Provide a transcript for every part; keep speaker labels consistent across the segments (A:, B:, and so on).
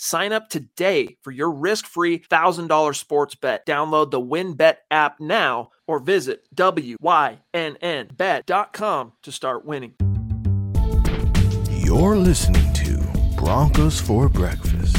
A: Sign up today for your risk-free $1,000 sports bet. Download the WynnBET app now or visit wynnbet.com to start winning.
B: You're listening to Broncos for Breakfast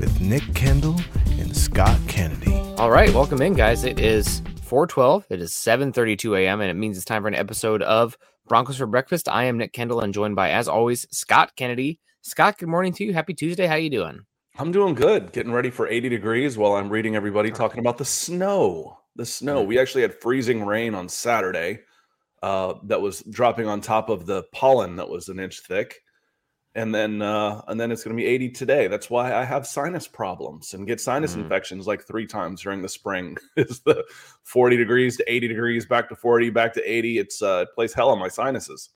B: with Nick Kendell and Scott Kennedy.
C: All right, welcome in, guys. It is 412. It is 7:32 a.m. and it means it's time for an episode of Broncos for Breakfast. I am Nick Kendell and joined by, as always, Scott Kennedy. Scott, good morning to you. Happy Tuesday. How you doing?
D: I'm doing good. Getting ready for 80 degrees while I'm reading everybody talking about the snow. The snow. We actually had freezing rain on Saturday uh, that was dropping on top of the pollen that was an inch thick. And then uh, and then it's going to be 80 today. That's why I have sinus problems and get sinus
C: Mm.
D: infections like three times during the spring. is the 40 degrees to 80 degrees, back to 40, back to 80. It's uh, it plays hell on my sinuses.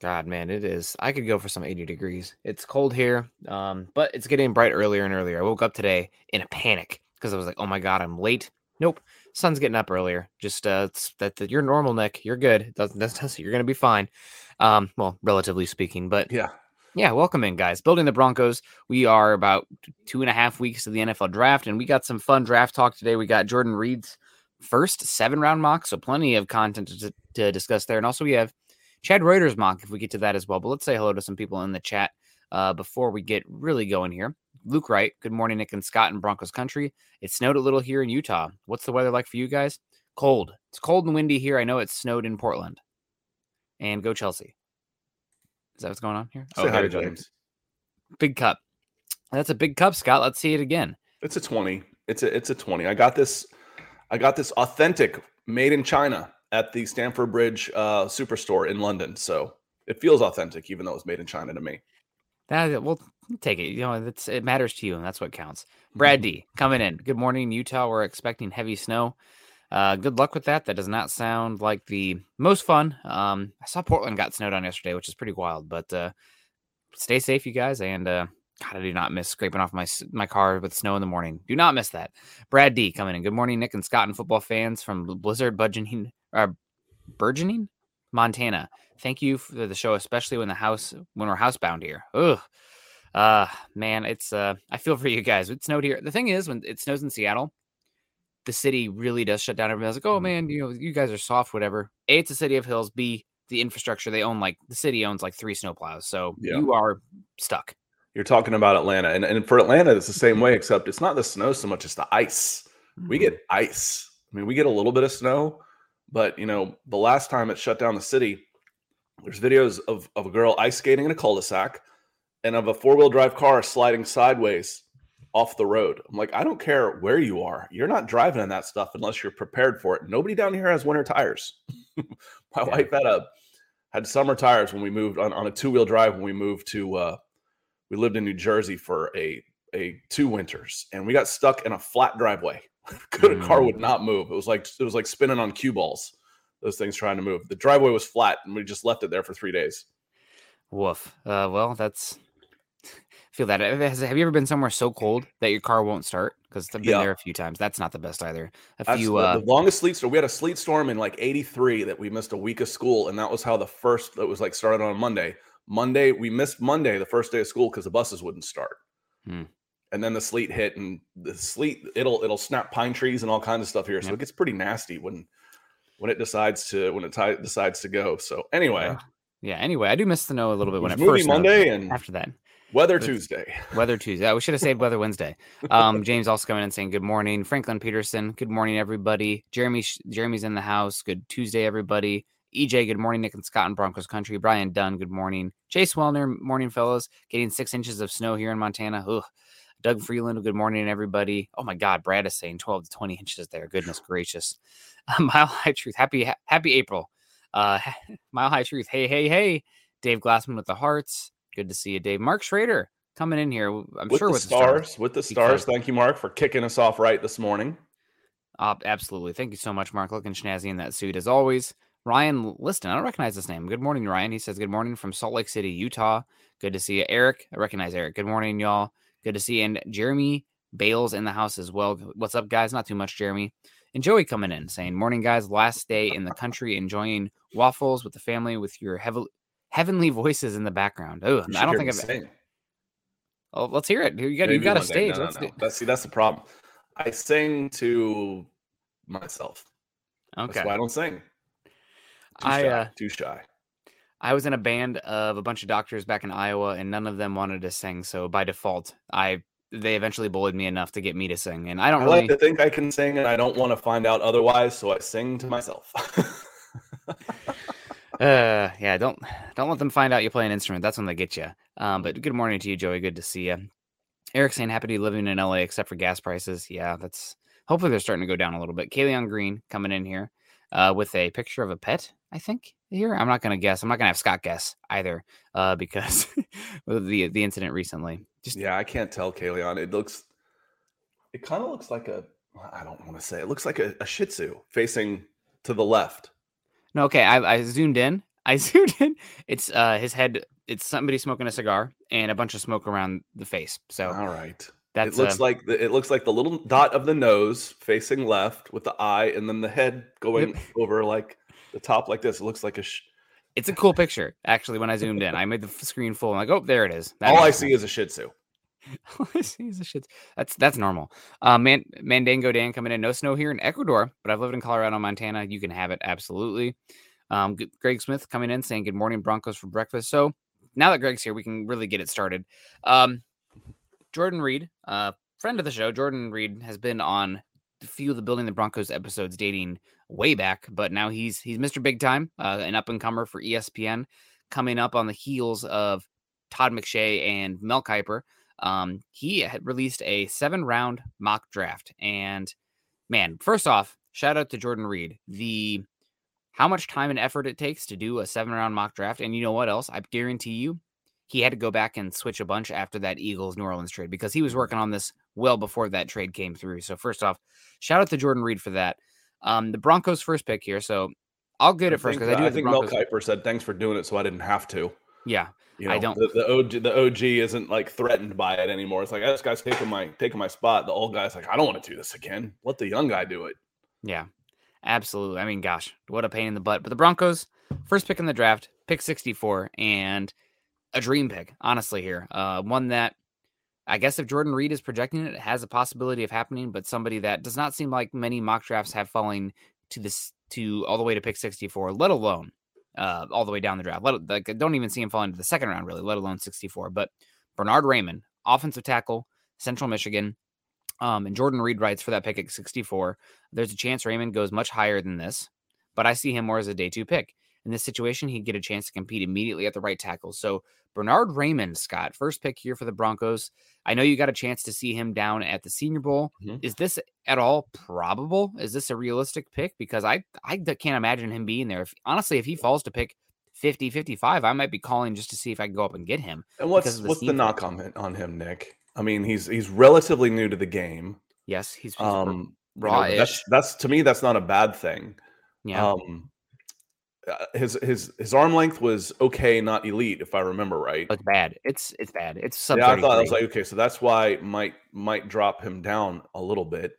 C: God, man, it is. I could go for some 80 degrees. It's cold here, um, but it's getting bright earlier and earlier. I woke up today in a panic because I was like, "Oh my god, I'm late." Nope, sun's getting up earlier. Just uh, that, that you're normal, Nick. You're good. Doesn't that's you're gonna be fine. Um, well, relatively speaking, but
D: Yeah.
C: yeah, welcome in, guys. Building the Broncos. We are about two and a half weeks to the NFL draft, and we got some fun draft talk today. We got Jordan Reid's first seven round mock, so plenty of content to, to discuss there. And also, we have Chad Reuter's mock if we get to that as well. But let's say hello to some people in the chat uh, before we get really going here. Luke Wright, good morning, Nick and Scott in Broncos country. It snowed a little here in Utah. What's the weather like for you guys? Cold. It's cold and windy here. I know it snowed in Portland. And go Chelsea. Is that what's going on here?
D: Say hi to James.
C: Big cup. That's a big cup, Scott. Let's see it again.
D: It's a 20. It's a it's a 20. I got this I got this authentic made in China at the Stamford Bridge uh superstore in London. So it feels authentic even though it's made in China to me.
C: That we'll take it. You know, it's it matters to you, and that's what counts. Brad D coming in. Good morning, Utah. We're expecting heavy snow. Uh, good luck with that. That does not sound like the most fun. Um, I saw Portland got snowed on yesterday, which is pretty wild. But uh, stay safe, you guys, and uh, God, I do not miss scraping off my my car with snow in the morning. Do not miss that. Brad D coming in. Good morning, Nick and Scott and football fans from Blizzard Budgeting, uh, Burgeoning, Montana. Thank you for the show, especially when the house when we're housebound here. Ugh. Uh man, it's uh I feel for you guys. It snowed here. The thing is, when it snows in Seattle, the city really does shut down. Everybody's like, oh man, you know, you guys are soft, whatever. A, it's a city of hills. B, the infrastructure they own, like the city owns like three snowplows. So
D: Yeah.
C: you are stuck.
D: You're talking about Atlanta. And, and for Atlanta, it's the same way, except it's not the snow so much as the ice. We get ice. I mean, we get a little bit of snow, but you know, the last time it shut down the city, there's videos of, of a girl ice skating in a cul-de-sac and of a four-wheel drive car sliding sideways off the road. I'm like, I don't care where you are. You're not driving in that stuff unless you're prepared for it. Nobody down here has winter tires. My
C: Yeah.
D: wife had a had summer tires when we moved on, on a two-wheel drive when we moved to uh we lived in New Jersey for a a two winters and we got stuck in a flat driveway. Good car would not move. It was like it was like spinning on cue balls. Those things trying to move. The driveway was flat and we just left it there for 3 days.
C: Woof. Uh, well, that's feel that. Has, have you ever been somewhere so cold that your car won't start? Because I've been
D: Yeah.
C: there a few times. That's not the best either. A
D: That's
C: few.
D: the,
C: Uh,
D: the longest sleet storm. We had a sleet storm in like 83 that we missed a week of school. And that was how the first, that was like started on Monday. Monday, we missed Monday, the first day of school, because the buses wouldn't start.
C: Hmm.
D: And then the sleet hit and the sleet, it'll, it'll snap pine trees and all kinds of stuff here. So
C: Yep.
D: it gets pretty nasty when, when it decides to, when it ti- decides to go. So anyway,
C: Yeah. yeah. Anyway, I do miss the snow a little bit when
D: it
C: first snowed.
D: Monday and
C: After that,
D: weather Tuesday.
C: Weather Tuesday. We should have saved Weather Wednesday. Um, James also coming in saying good morning. Franklin Peterson, good morning, everybody. Jeremy, Jeremy's in the house. Good Tuesday, everybody. EJ, good morning. Nick and Scott in Broncos country. Brian Dunn, good morning. Chase Wellner, morning, fellas. Getting six inches of snow here in Montana. Ugh. Doug Freeland, good morning, everybody. Oh my God, Brad is saying 12 to 20 inches there. Goodness gracious. Mile High Truth, happy ha- happy April. Uh, Mile High Truth, hey, hey, hey. Dave Glassman with the hearts. Good to see you, Dave. Mark Schrader coming in here. I'm sure
D: with
C: sure
D: the
C: with
D: stars, with the stars. Thank you, Mark, for kicking us off right this morning.
C: Uh, absolutely. Thank you so much, Mark. Looking snazzy in that suit as always. Ryan Liston. I don't recognize this name. Good morning, Ryan. He says, Good morning from Salt Lake City, Utah. Good to see you. Eric, I recognize Eric. Good morning, y'all. Good to see you. And Jeremy Bales in the house as well. What's up, guys? Not too much, Jeremy. And Joey coming in saying, Morning, guys. Last day in the country, enjoying waffles with the family with your heav- heavenly voices in the background. Oh, I don't think I've.
D: sing.
C: Oh, let's hear it. You got, you got a stage.
D: No, no,
C: Let's
D: no.
C: do-
D: That's see, that's the problem. I sing to myself.
C: Okay.
D: That's why I don't sing. Too
C: I,
D: shy.
C: uh,
D: too shy.
C: I was in a band of a bunch of doctors back in Iowa, and none of them wanted to sing. So by default, I they eventually bullied me enough to get me to sing. And I don't
D: I
C: really.
D: like to think I can sing, and I don't want to find out otherwise, so I sing to myself.
C: Uh, yeah, don't don't let them find out you play an instrument. That's when they get you. Um, but good morning to you, Joey. Good to see you. Eric saying happy to be living in LA except for gas prices. Yeah, that's hopefully they're starting to go down a little bit. Kayleon Green coming in here uh, with a picture of a pet. I think here. I'm not gonna guess. I'm not gonna have Scott guess either uh, because the the incident recently. Just
D: yeah, I can't tell, Kaleon. It looks, it kind of looks like a. I don't want to say. It looks like a, a Shih Tzu facing to the left.
C: No, okay. I, I zoomed in. I zoomed in. It's uh his head. It's somebody smoking a cigar and a bunch of smoke around the face. So
D: All right.
C: that's
D: it looks
C: uh,
D: like the, it looks like the little dot of the nose facing left with the eye, and then the head going over like the top like this. It looks like a. Sh-
C: it's a cool picture. Actually, when I zoomed in, I made the screen full. I'm like, oh, there it is. That
D: all I see is a Shih Tzu.
C: All I see is a shit. That's that's normal. Uh, man, Mandango Dan coming in. No snow here in Ecuador, but I've lived in Colorado, Montana. You can have it absolutely. Um, Greg Smith coming in saying good morning Broncos for breakfast. So now that Greg's here, we can really get it started. Um, Jordan Reid, uh, friend of the show, Jordan Reid has been on a few of the Building the Broncos episodes dating way back, but now he's he's Mr. Big Time, uh, an up and comer for ESPN, coming up on the heels of Todd McShay and Mel Kiper. Um, he had released a seven round mock draft, and man, first off, shout out to Jordan Reid. The how much time and effort it takes to do a seven round mock draft, and you know what else? I guarantee you, he had to go back and switch a bunch after that Eagles New Orleans trade because he was working on this well before that trade came through. So first off, shout out to Jordan Reid for that. Um, the Broncos' first pick here, so I'll get it first because I do.
D: I think Mel Kiper said thanks for doing it, so I didn't have to.
C: Yeah,
D: You
C: I don't-
D: The, the OG, the OG isn't like threatened by it anymore. It's like "Oh, this guy's taking my taking my spot. The old guy's like, I don't want to do this again. Let the young guy do it.
C: Yeah, absolutely. I mean, gosh, what a pain in the butt. But the Broncos, first pick in the draft, pick 64, and a dream pick, honestly, here. Uh, one that I guess if Jordan Reid is projecting it, it has a possibility of happening, but somebody that does not seem like many mock drafts have falling to this to all the way to pick 64, let alone uh, all the way down the draft. Let, like, don't even see him falling to the second round, really, let alone 64. But Bernard Raymond, offensive tackle, Central Michigan. Um, and Jordan Reid writes for that pick at 64. There's a chance Raymond goes much higher than this, but I see him more as a day two pick. In this situation, he'd get a chance to compete immediately at the right tackle. So Bernard Raymond, Scott, first pick here for the Broncos. I know you got a chance to see him down at the Senior Bowl.
D: Mhm.
C: Is this at all probable? Is this a realistic pick? Because I I can't imagine him being there. If, honestly, if he falls to pick 50, 55, I might be calling just to see if I can go up and get him.
D: And what's
C: the
D: what's the knock on on him, Nick? I mean, he's he's relatively new to the game.
C: Yes, he's, he's
D: Um, you know, that's that's to me that's not a bad thing.
C: yeah.
D: Um, his his his arm length was okay, not elite, if I remember right.
C: it's bad. It's it's bad. It's sub
D: yeah, I thought I was like, okay, so that's why might might drop him down a little bit.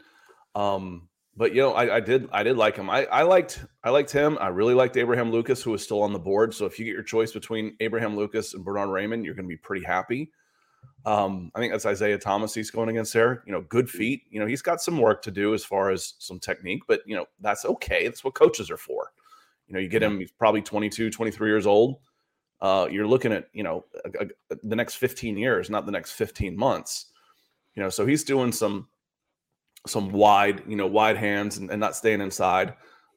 D: Um, but you know, I, I did I did like him. I, I liked I liked him. I really liked Abraham Lucas, who was still on the board. So if you get your choice between Abraham Lucas and Bernard Raymond, you're going to be pretty happy. Um, I think that's Isaiah Thomas he's going against there. You know, good feet. You know, he's got some work to do as far as some technique, but you know, that's okay. That's what coaches are for. You know, you get him, he's probably 22, 23 years old. Uh, you're looking at, you know, a- a- the next 15 years, not the next 15 months. You know, so he's doing some some wide, you know, wide hands and, and not staying inside.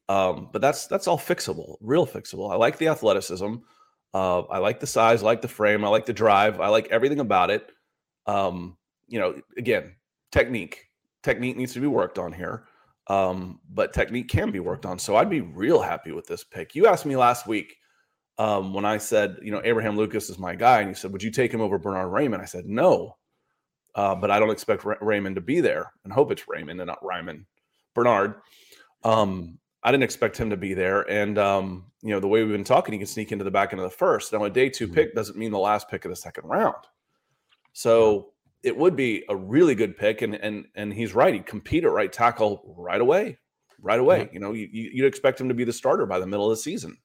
D: Um, but that's that's all fixable, real fixable. I like the athleticism. Uh, I like the size, I like the frame, I like the drive, I like everything about it. Um, you know, again, technique. Technique needs to be worked on here. Um, but technique can be worked on. So I'd be real happy with this pick. You asked me last week um, when I said, you know, Abraham Lucas is my guy, and you said, would you take him over Bernard Raymond? I said, no. Uh, but I don't expect Ra- Raymond to be there and hope it's Raymond and not Ryman. Bernard. Um, I didn't expect him to be there. And um, you know, the way we've been talking, he can sneak into the back end of the first. Now, a day 2
C: Mhm.
D: pick doesn't mean the last pick of the second round. So it would be a really good pick, and and and he's right. He'd compete at right tackle right away, right away. You know, you, you- you'd expect him to be the starter by the middle of the season.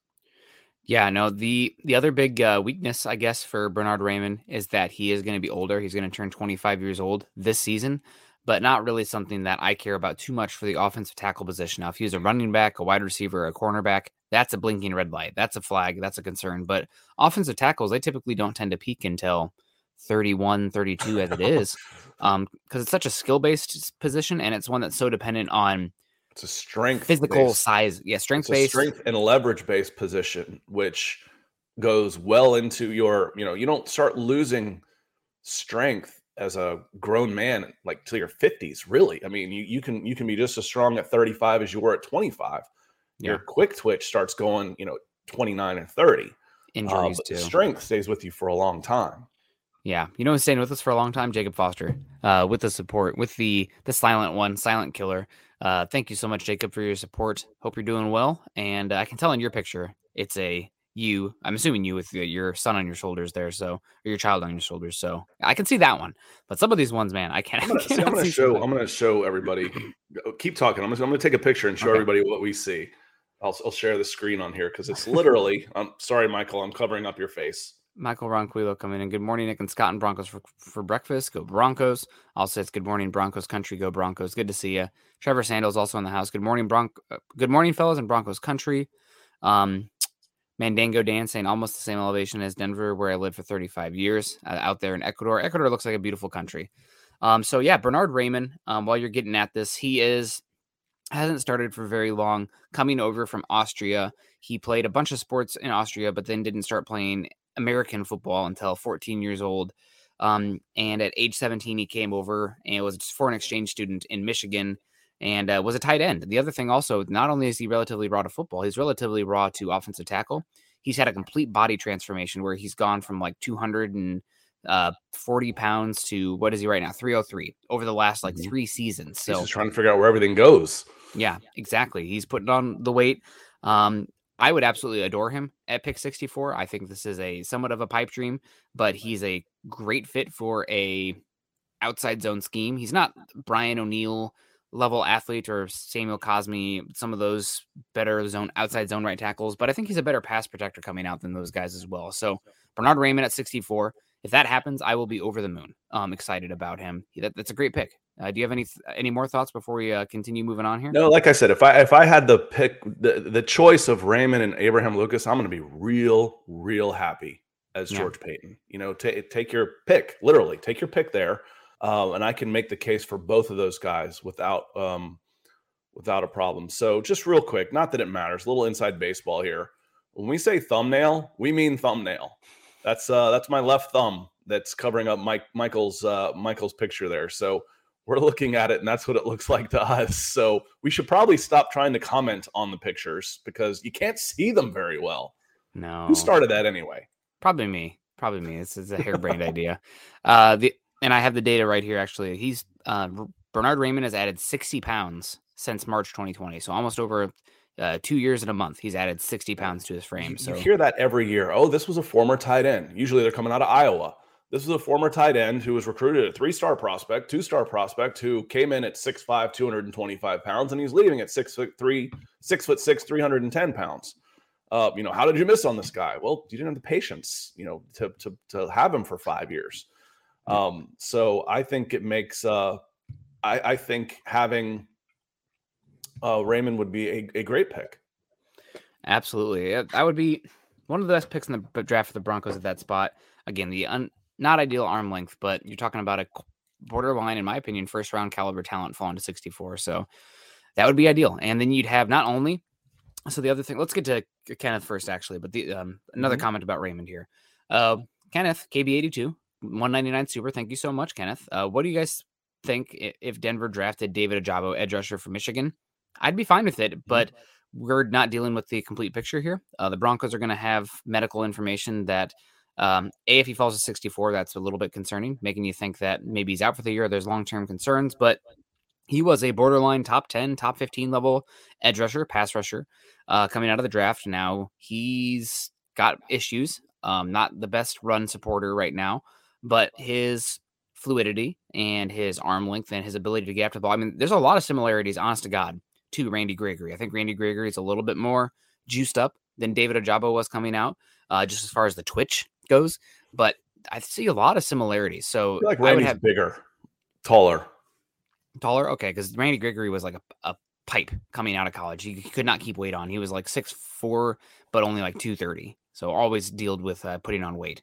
C: Yeah, no. The the other big uh, weakness, I guess, for Bernard Raymond is that he is going to be older. He's going to turn 25 years old this season, but not really something that I care about too much for the offensive tackle position. Now, if he was a running back, a wide receiver, a cornerback, that's a blinking red light. That's a flag. That's a concern. But offensive tackles, they typically don't tend to peak until 31, 32 as it is, um, because it's such a skill based position and it's one that's so dependent on
D: It's a strength,
C: physical
D: based-
C: size. Yeah, strength based.
D: strength and leverage based position, which goes well into your. You know, you don't start losing strength as a grown man like till your 50s really i mean you, you can you can be just as strong at 35 as you were at 25 your quick twitch starts going you know 29 and 30 uh,
C: Injuries
D: but
C: too.
D: strength stays with you for a long time
C: Yeah, you know who's staying with us for a long time? Jacob Foster, uh, with the support, with the the silent one, silent killer. Uh, thank you so much, Jacob, for your support. Hope you're doing well. And uh, I can tell in your picture, it's a you. I'm assuming you with your- your son on your shoulders there, so or your child on your shoulders. So I can see that one. But some of these ones, man, I can't.
D: i'm gonna, see, I'm gonna show
C: some-
D: i'm gonna show everybody keep talking i'm gonna, I'm gonna take a picture and show
C: Okay.
D: everybody what we see I'll, I'll share the screen on here because it's literally i'm sorry michael i'm covering up your face
C: Michael Ronquillo coming in. Good morning, Nick and Scott and Broncos for, for breakfast. Go Broncos. Also, it's good morning, Broncos country. Go Broncos. Good to see you. Trevor Sandals also in the house. Good morning, Bronc. uh, Good morning, fellas in Broncos country. Um, Mandango Dan saying almost the same elevation as Denver, where I lived for 35 years uh, out there in Ecuador. Ecuador looks like a beautiful country. Um, so yeah, Bernard Raymond. Um, while you're getting at this, he is hasn't started for very long. Coming over from Austria, he played a bunch of sports in Austria, but then didn't start playing American football until 14 years old. Um, and at age 17, he came over and was a foreign exchange student in Michigan and uh, was a tight end. The other thing also, not only is he relatively raw to football, he's relatively raw to offensive tackle. He's had a complete body transformation where he's gone from like 240 pounds to what is he right now? 303 over the last like
D: Mhm.
C: three seasons.
D: He's
C: So
D: just trying to figure out where everything goes
C: yeah, exactly. He's putting on the weight. Um, I would absolutely adore him at pick 64. I think this is a somewhat of a pipe dream, but he's a great fit for a outside zone scheme. He's not Brian O'Neill level athlete or Samuel Cosmi, some of those better zone outside zone right tackles, but I think he's a better pass protector coming out than those guys as well. So Bernard Raymond at 64. If that happens, I will be over the moon. Um, excited about him. That- that's a great pick. Uh, do you have any any more thoughts before we uh, continue moving on here?
D: No, like I said, if I if I had the pick the, the choice of Raymond and Abraham Lucas, I'm going to be real real happy as
C: Yeah.
D: George Paton. You know, ta take your pick, literally take your pick there, uh, and I can make the case for both of those guys without um, without a problem. So just real quick, not that it matters, a little inside baseball here. When we say thumbnail, we mean thumbnail. That's uh that's my left thumb that's covering up Mike Michael's uh Michael's picture there. So we're looking at it and that's what it looks like to us. So we should probably stop trying to comment on the pictures because you can't see them very well.
C: No.
D: Who started that anyway?
C: Probably me. Probably me. This is a harebrained idea. Uh, the and I have the data right here. Actually, he's uh, Bernard Raymond has added 60 pounds since March 2020. So almost over uh, two years and a month, he's added 60 pounds to his frame. So
D: you hear that every year. Oh, this was a former tight end. Usually they're coming out of Iowa. This was a former tight end who was recruited a three star prospect, two star prospect who came in at 6'5, 225 pounds, and he's leaving at six foot six 310 pounds. Uh, you know, how did you miss on this guy? Well, you didn't have the patience, you know, to to to have him for five years. Um, so I think it makes uh I, I think having uh Raymond would be a, a great pick.
C: Absolutely. That would be one of the best picks in the draft for the Broncos at that spot. Again, the un, not ideal arm length, but you're talking about a borderline, in my opinion, first round caliber talent falling to 64. So that would be ideal. And then you'd have not only, so the other thing, let's get to Kenneth first, actually, but the um, another
D: Mhm.
C: comment about Raymond here. Uh, Kenneth, KB82, 199 super. Thank you so much, Kenneth. Uh, what do you guys think if Denver drafted David Ojabo, edge rusher from Michigan? I'd be fine with it, but we're not dealing with the complete picture here. Uh, the Broncos are going to have medical information that, um, A, if he falls to 64, that's a little bit concerning, making you think that maybe he's out for the year. There's long term concerns, but he was a borderline top 10, top 15 level edge rusher, pass rusher uh, coming out of the draft. Now he's got issues, um, not the best run supporter right now, but his fluidity and his arm length and his ability to get after the ball. I mean, there's a lot of similarities, honest to God, to Randy Gregory. I think Randy Gregory is a little bit more juiced up than David Ojabo was coming out, uh, just as far as the twitch goes. But I see a lot of similarities. So
D: like
C: I would
D: Randy's
C: have
D: bigger, taller.
C: taller. Okay, because Randy Gregory was like a, a pipe coming out of college. He, could not keep weight on. He was like six four, but only like two thirty. So always dealt with uh, putting on weight.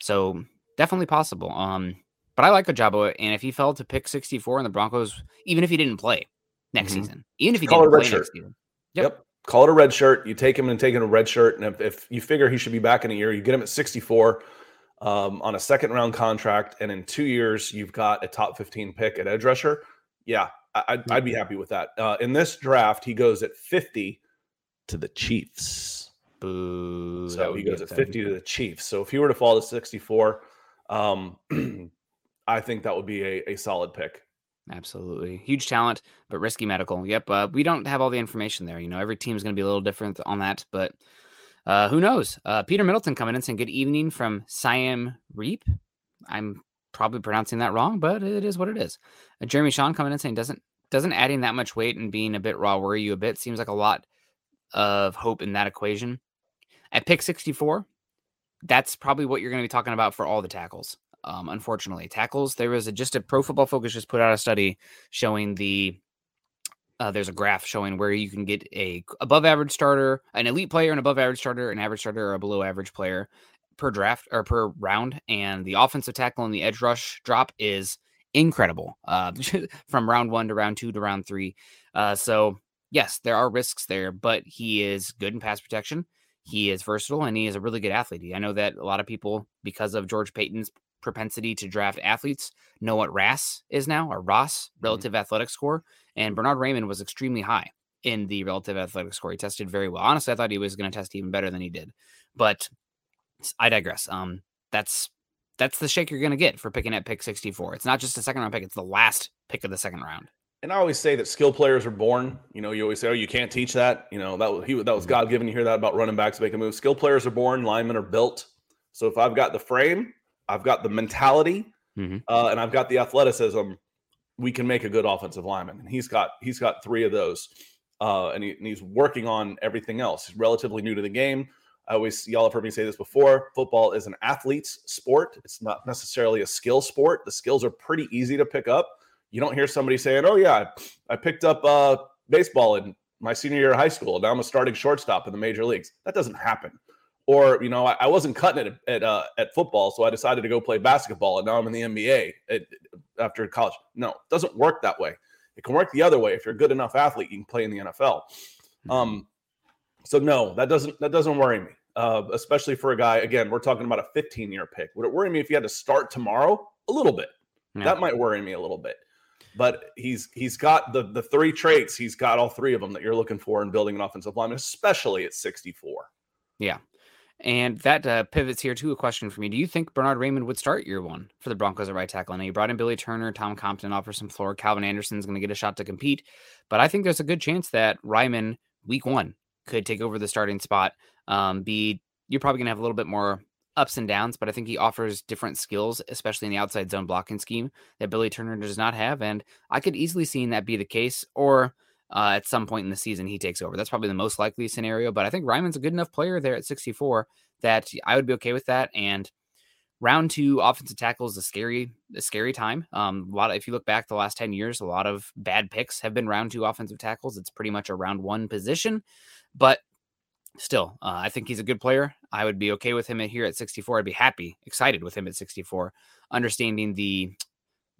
C: So definitely possible. Um, but I like Ojabo, and if he fell to pick sixty four in the Broncos, even if he didn't play next
D: Mhm.
C: season, even if he didn't play
D: red
C: next season,
D: Yep.
C: Yep.
D: Call it a red shirt. You take him and take him a red shirt. And if, if you figure he should be back in a year, you get him at 64 um, on a second round contract. And in two years, you've got a top 15 pick at edge rusher. Yeah, I, I'd, I'd be happy with that. Uh, in this draft, he goes at 50 to the Chiefs.
C: boo.
D: So he goes at
C: upsetting.
D: 50 to the Chiefs. So if he were to fall to 64, um, I think that would be a, a solid pick.
C: Absolutely. Huge talent, but risky medical. Yep. Uh, we don't have all the information there. You know, every team's going to be a little different on that, but uh, who knows? Uh, Peter Middleton coming in saying good evening from Siem Reap. I'm probably pronouncing that wrong, but it is what it is. Uh, Jeremy Sean coming in saying doesn't doesn't adding that much weight and being a bit raw worry you a bit seems like a lot of hope in that equation. At pick 64, that's probably what you're going to be talking about for all the tackles. Um, unfortunately, tackles. There was a, just a Pro Football Focus just put out a study showing the. Uh, there's a graph showing where you can get a above average starter, an elite player, an above average starter, an average starter, or a below average player per draft or per round, and the offensive tackle and the edge rush drop is incredible uh, from round one to round two to round three. Uh, so yes, there are risks there, but he is good in pass protection. He is versatile and he is a really good athlete. I know that a lot of people, because of George Paton's propensity to draft athletes, know what RAS is now, or ROS, relative athletic score. And Bernard Raymond was extremely high in the relative athletic score. He tested very well. Honestly, I thought he was going to test even better than he did. But I digress. Um, that's that's the shake you're going to get for picking at pick 64. It's not just a second round pick; it's the last pick of the second round.
D: and I always say that skill players are born. You know, you always say, "Oh, you can't teach that." You know, that was he that was God given. You hear that about running backs making moves. Skill players are born. Linemen are built. So if I've got the frame, I've got the mentality,
C: Mhm.
D: uh, and I've got the athleticism, we can make a good offensive lineman. And he's got he's got three of those, uh, and, he, and he's working on everything else. He's relatively new to the game. I always y'all have heard me say this before. Football is an athlete's sport. It's not necessarily a skill sport. The skills are pretty easy to pick up. You don't hear somebody saying, "Oh yeah, I picked up uh, baseball in my senior year of high school. Now I'm a starting shortstop in the major leagues." That doesn't happen. Or you know, I, I wasn't cutting it at uh, at football, so I decided to go play basketball, and now I'm in the NBA at, after college. No, it doesn't work that way. It can work the other way. If you're a good enough athlete, you can play in the NFL. Um, so no, that doesn't that doesn't worry me. Uh, especially for a guy. Again, we're talking about a 15 year pick. Would it worry me if he had to start tomorrow? A little bit.
C: Yeah.
D: That might worry me a little bit. But he's he's got the the three traits. He's got all three of them that you're looking for in building an offensive line, especially at 64.
C: And that uh, pivots here to a question for me. Do you think Bernard Raymond would start year one for the Broncos at right tackle? I know you brought in Billy Turner, Tom Compton offers some floor. Calvin Anderson's going to get a shot to compete. But I think there's a good chance that Raimann, week one, could take over the starting spot. Um, be You're probably going to have a little bit more ups and downs, but I think he offers different skills, especially in the outside zone blocking scheme that Billy Turner does not have. And I could easily see that be the case. Or uh, at some point in the season he takes over. That's probably the most likely scenario. But I think Raimann's a good enough player there at 64 that I would be okay with that. And round two offensive tackle is a scary, a scary time. Um, a lot of, if you look back the last 10 years, a lot of bad picks have been round two offensive tackles. It's pretty much a round one position, but still, uh, I think he's a good player. I would be okay with him here at 64. I'd be happy, excited with him at 64, understanding the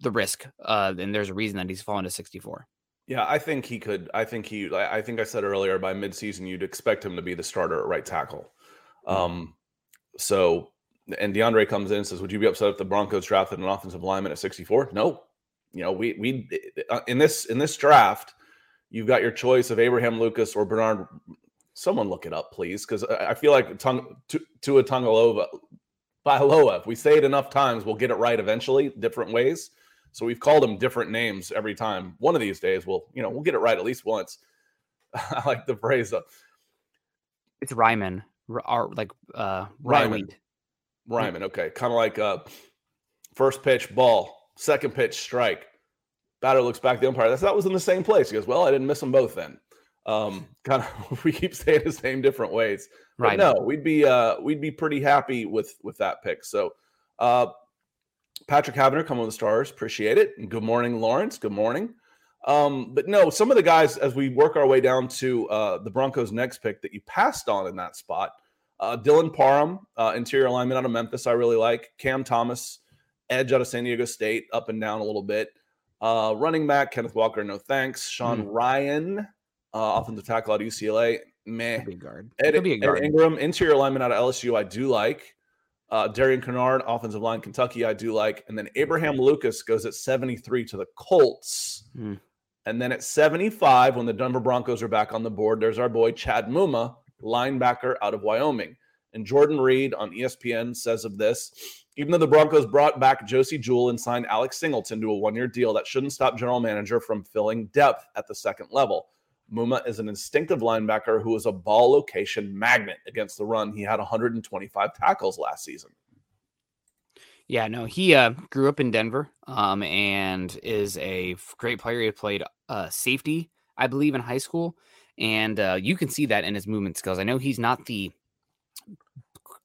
C: the risk. Uh, and there's a reason that he's fallen to 64.
D: Yeah, I think he could. I think he. I think I said earlier by midseason you'd expect him to be the starter at right tackle. Um, so and DeAndre comes in and says, "Would you be upset if the Broncos drafted an offensive lineman at 64?" No. You know, we we uh, in this in this draft, you've got your choice of Abraham Lucas or Bernard. Someone look it up, please, because I I feel like Tung, Tua Tungalova, Bailoa. If we say it enough times, we'll get it right eventually, different ways. So we've called him different names every time. One of these days, we'll you know we'll get it right at least once. I like the phrase. Uh,
C: It's Raimann, R- like uh, Raimann.
D: Raimann. Okay, kind of like uh, first pitch ball, second pitch strike. Batter looks back at the umpire. That's that was in the same place. He goes, "Well, I didn't miss them both then." Um, kind of we keep saying his name different ways. But
C: Raimann.
D: no, we'd be uh, we'd be pretty happy with with that pick. So, uh, Patrick Havener coming with the stars, appreciate it. And good morning, Lawrence. Good morning. Um, but no, some of the guys as we work our way down to uh, the Broncos' next pick that you passed on in that spot, uh, Dylan Parham, uh, interior alignment out of Memphis, I really like. Cam Thomas, edge out of San Diego State, up and down a little bit. Uh, running back Kenneth Walker, no thanks. Sean
C: Hmm.
D: Rhyan, uh, offensive tackle out of UCLA, meh.
C: Be a guard.
D: Ed,
C: be a
D: Ed
C: guard.
D: Ingram, interior alignment out of LSU, I do like. Uh, Darian Kinnard, offensive line, Kentucky, I do like. And then Abraham Lucas goes at 73 to the Colts.
C: Hmm.
D: And then at 75, when the Denver Broncos are back on the board, there's our boy Chad Muma, linebacker out of Wyoming. And Jordan Reid on ESPN says of this even though the Broncos brought back Josey Jewell and signed Alex Singleton to a one year deal, that shouldn't stop general manager from filling depth at the second level. Muma is an instinctive linebacker who is a ball location magnet against the run. He had 125 tackles last season.
C: Yeah, no, he uh, grew up in Denver um, and is a great player. He played uh, safety, I believe, in high school. And uh, you can see that in his movement skills. I know he's not the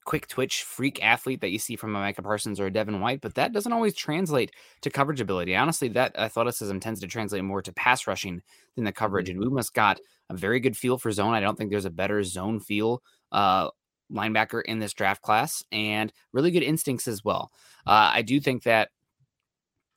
C: quick twitch freak athlete that you see from a Micah Parsons or a Devin White, but that doesn't always translate to coverage ability. Honestly, that athleticism tends to translate more to pass rushing than the coverage. And Muma's got a very good feel for zone. I don't think there's a better zone feel uh, linebacker in this draft class and really good instincts as well. Uh, I do think that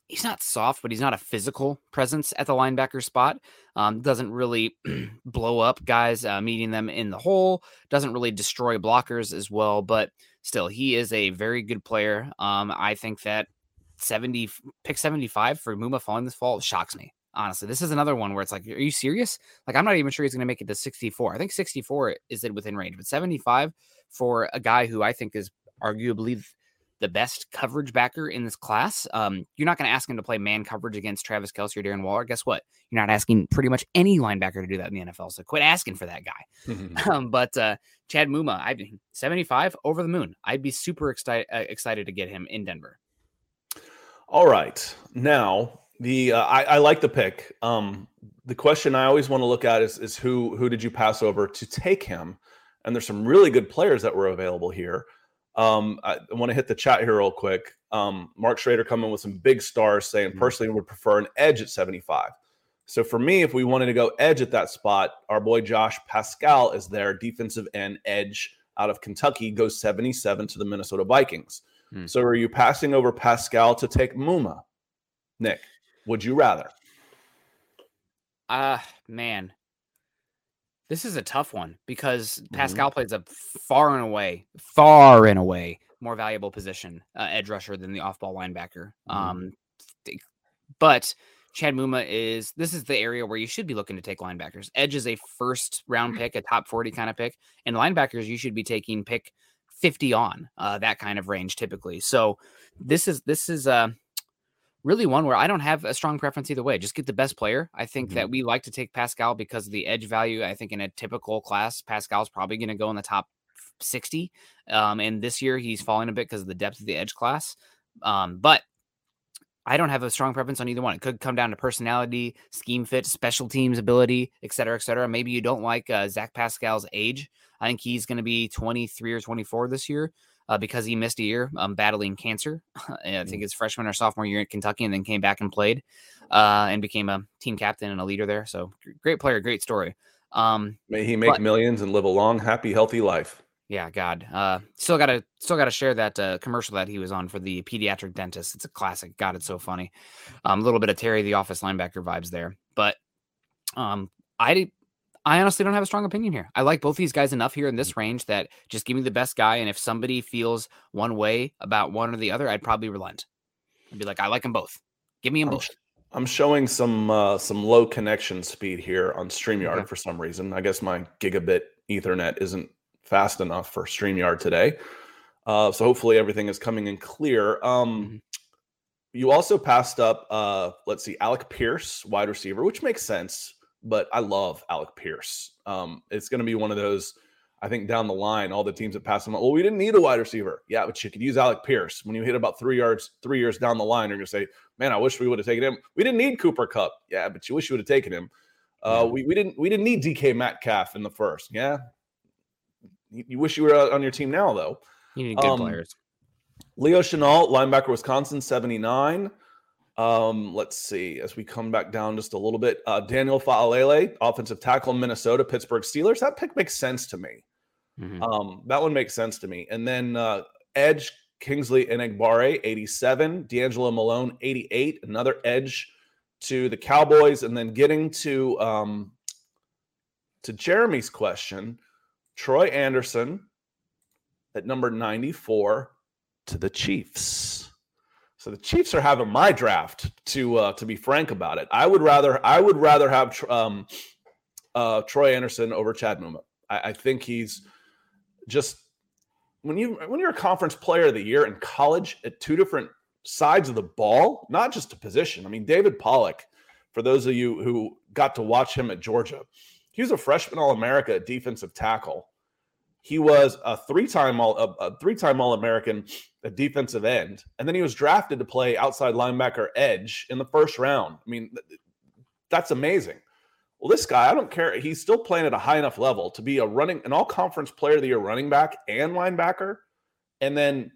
C: he's not soft, but he's not a physical presence at the linebacker spot. Um, doesn't really blow up guys uh, meeting them in the hole. Doesn't really destroy blockers as well, but still, he is a very good player. Um, I think that 70 pick 75 for Muma falling this fall shocks me. Honestly, this is another one where it's like, are you serious? Like, I'm not even sure he's going to make it to 64. I think 64 is it within range, but 75 for a guy who I think is arguably the best coverage backer in this class. Um, you're not going to ask him to play man coverage against Travis Kelce or Darren Waller. Guess what? You're not asking pretty much any linebacker to do that in the NFL. So quit asking for that guy. Um, but uh, Chad Muma, I 75 over the moon. I'd be super excited uh, excited to get him in Denver.
D: All right. Now, the uh, I, I like the pick. Um, the question I always want to look at is, is who who did you pass over to take him? And there's some really good players that were available here. Um, I, I want to hit the chat here real quick. Um, Mark Schrader coming with some big stars saying
C: Mhm.
D: personally would prefer an edge at 75. So for me, if we wanted to go edge at that spot, our boy Josh Paschal is there, defensive end edge out of Kentucky, goes 77 to the Minnesota Vikings.
C: Hmm.
D: So are you passing over Paschal to take Muma? Nick, would you rather?
C: Ah, man. This is a tough one because
D: Mm-hmm.
C: Paschal plays a far and away, far and away more valuable position, uh, edge rusher than the off-ball linebacker.
D: Mhm.
C: Um, but Chad Muma is this is the area where you should be looking to take linebackers. Edge is a first round pick, a top 40 kind of pick, and linebackers you should be taking pick 50 on uh, that kind of range typically. So this is this is uh really one where I don't have a strong preference either way. Just get the best player. I think that we like to take Paschal because of the edge value. I think in a typical class, Paschal's probably going to go in the top 60. Um, and this year he's falling a bit because of the depth of the edge class. Um, but I don't have a strong preference on either one. It could come down to personality, scheme fit, special teams ability, et cetera, et cetera. Maybe you don't like uh, Zach Pascal's age. I think he's going to be 23 or 24 this year uh, because he missed a year um, battling cancer. I think his freshman or sophomore year in Kentucky, and then came back and played uh, and became a team captain and a leader there. So great player, great story. Um,
D: May he make
C: But-
D: millions and live a long, happy, healthy life.
C: yeah, God. Uh, still gotta still gotta share that uh, commercial that he was on for the pediatric dentist. It's a classic. God, it's so funny. Um, a little bit of Terry the Office linebacker vibes there, but um, I I honestly don't have a strong opinion here. I like both these guys enough here in this range that just give me the best guy. And if somebody feels one way about one or the other, I'd probably relent. I'd be like, I like them both. Give me them
D: I'm,
C: both.
D: sh- I'm showing some uh, some low connection speed here on StreamYard
C: Okay.
D: for some reason. I guess my gigabit Ethernet isn't fast enough for StreamYard today. Uh, so hopefully everything is coming in clear. Um, you also passed up, uh, let's see, Alec Pierce, wide receiver, which makes sense. But I love Alec Pierce. Um, it's going to be one of those. I think down the line, all the teams that pass him, well, we didn't need a wide receiver. Yeah, but you could use Alec Pierce. When you hit about three yards, three years down the line, you're going to say, man, I wish we would have taken him. We didn't need Cooper Kupp. Yeah, but you wish you would have taken him. Uh, we, we didn't we didn't need DK Metcalf in the first. Yeah, you, you wish you were on your team now though.
C: You need good
D: Um,
C: players.
D: Leo Chenal, linebacker, Wisconsin, 79. Um, let's see as we come back down just a little bit. Uh, Daniel Faalele, offensive tackle, Minnesota, Pittsburgh Steelers. That pick makes sense to me.
C: Mhm.
D: Um, that one makes sense to me. And then uh, Edge, Kingsley Enagbare, 87. D'Angelo Malone, 88. Another edge to the Cowboys. And then getting to um, to Jeremy's question, Troy Andersen at number 94 to the Chiefs. So the Chiefs are having my draft. To uh, to be frank about it, I would rather I would rather have um, uh, Troy Andersen over Chad Muma. I, I think he's just when you when you're a conference player of the year in college at two different sides of the ball, not just a position. I mean, David Pollack, for those of you who got to watch him at Georgia, he was a freshman All America defensive tackle. He was a three-time all a, a three-time All-American at defensive end, and then he was drafted to play outside linebacker edge in the first round. I mean, th- that's amazing. Well, this guy, I don't care. He's still playing at a high enough level to be a running an all-conference player of the year running back and linebacker. And then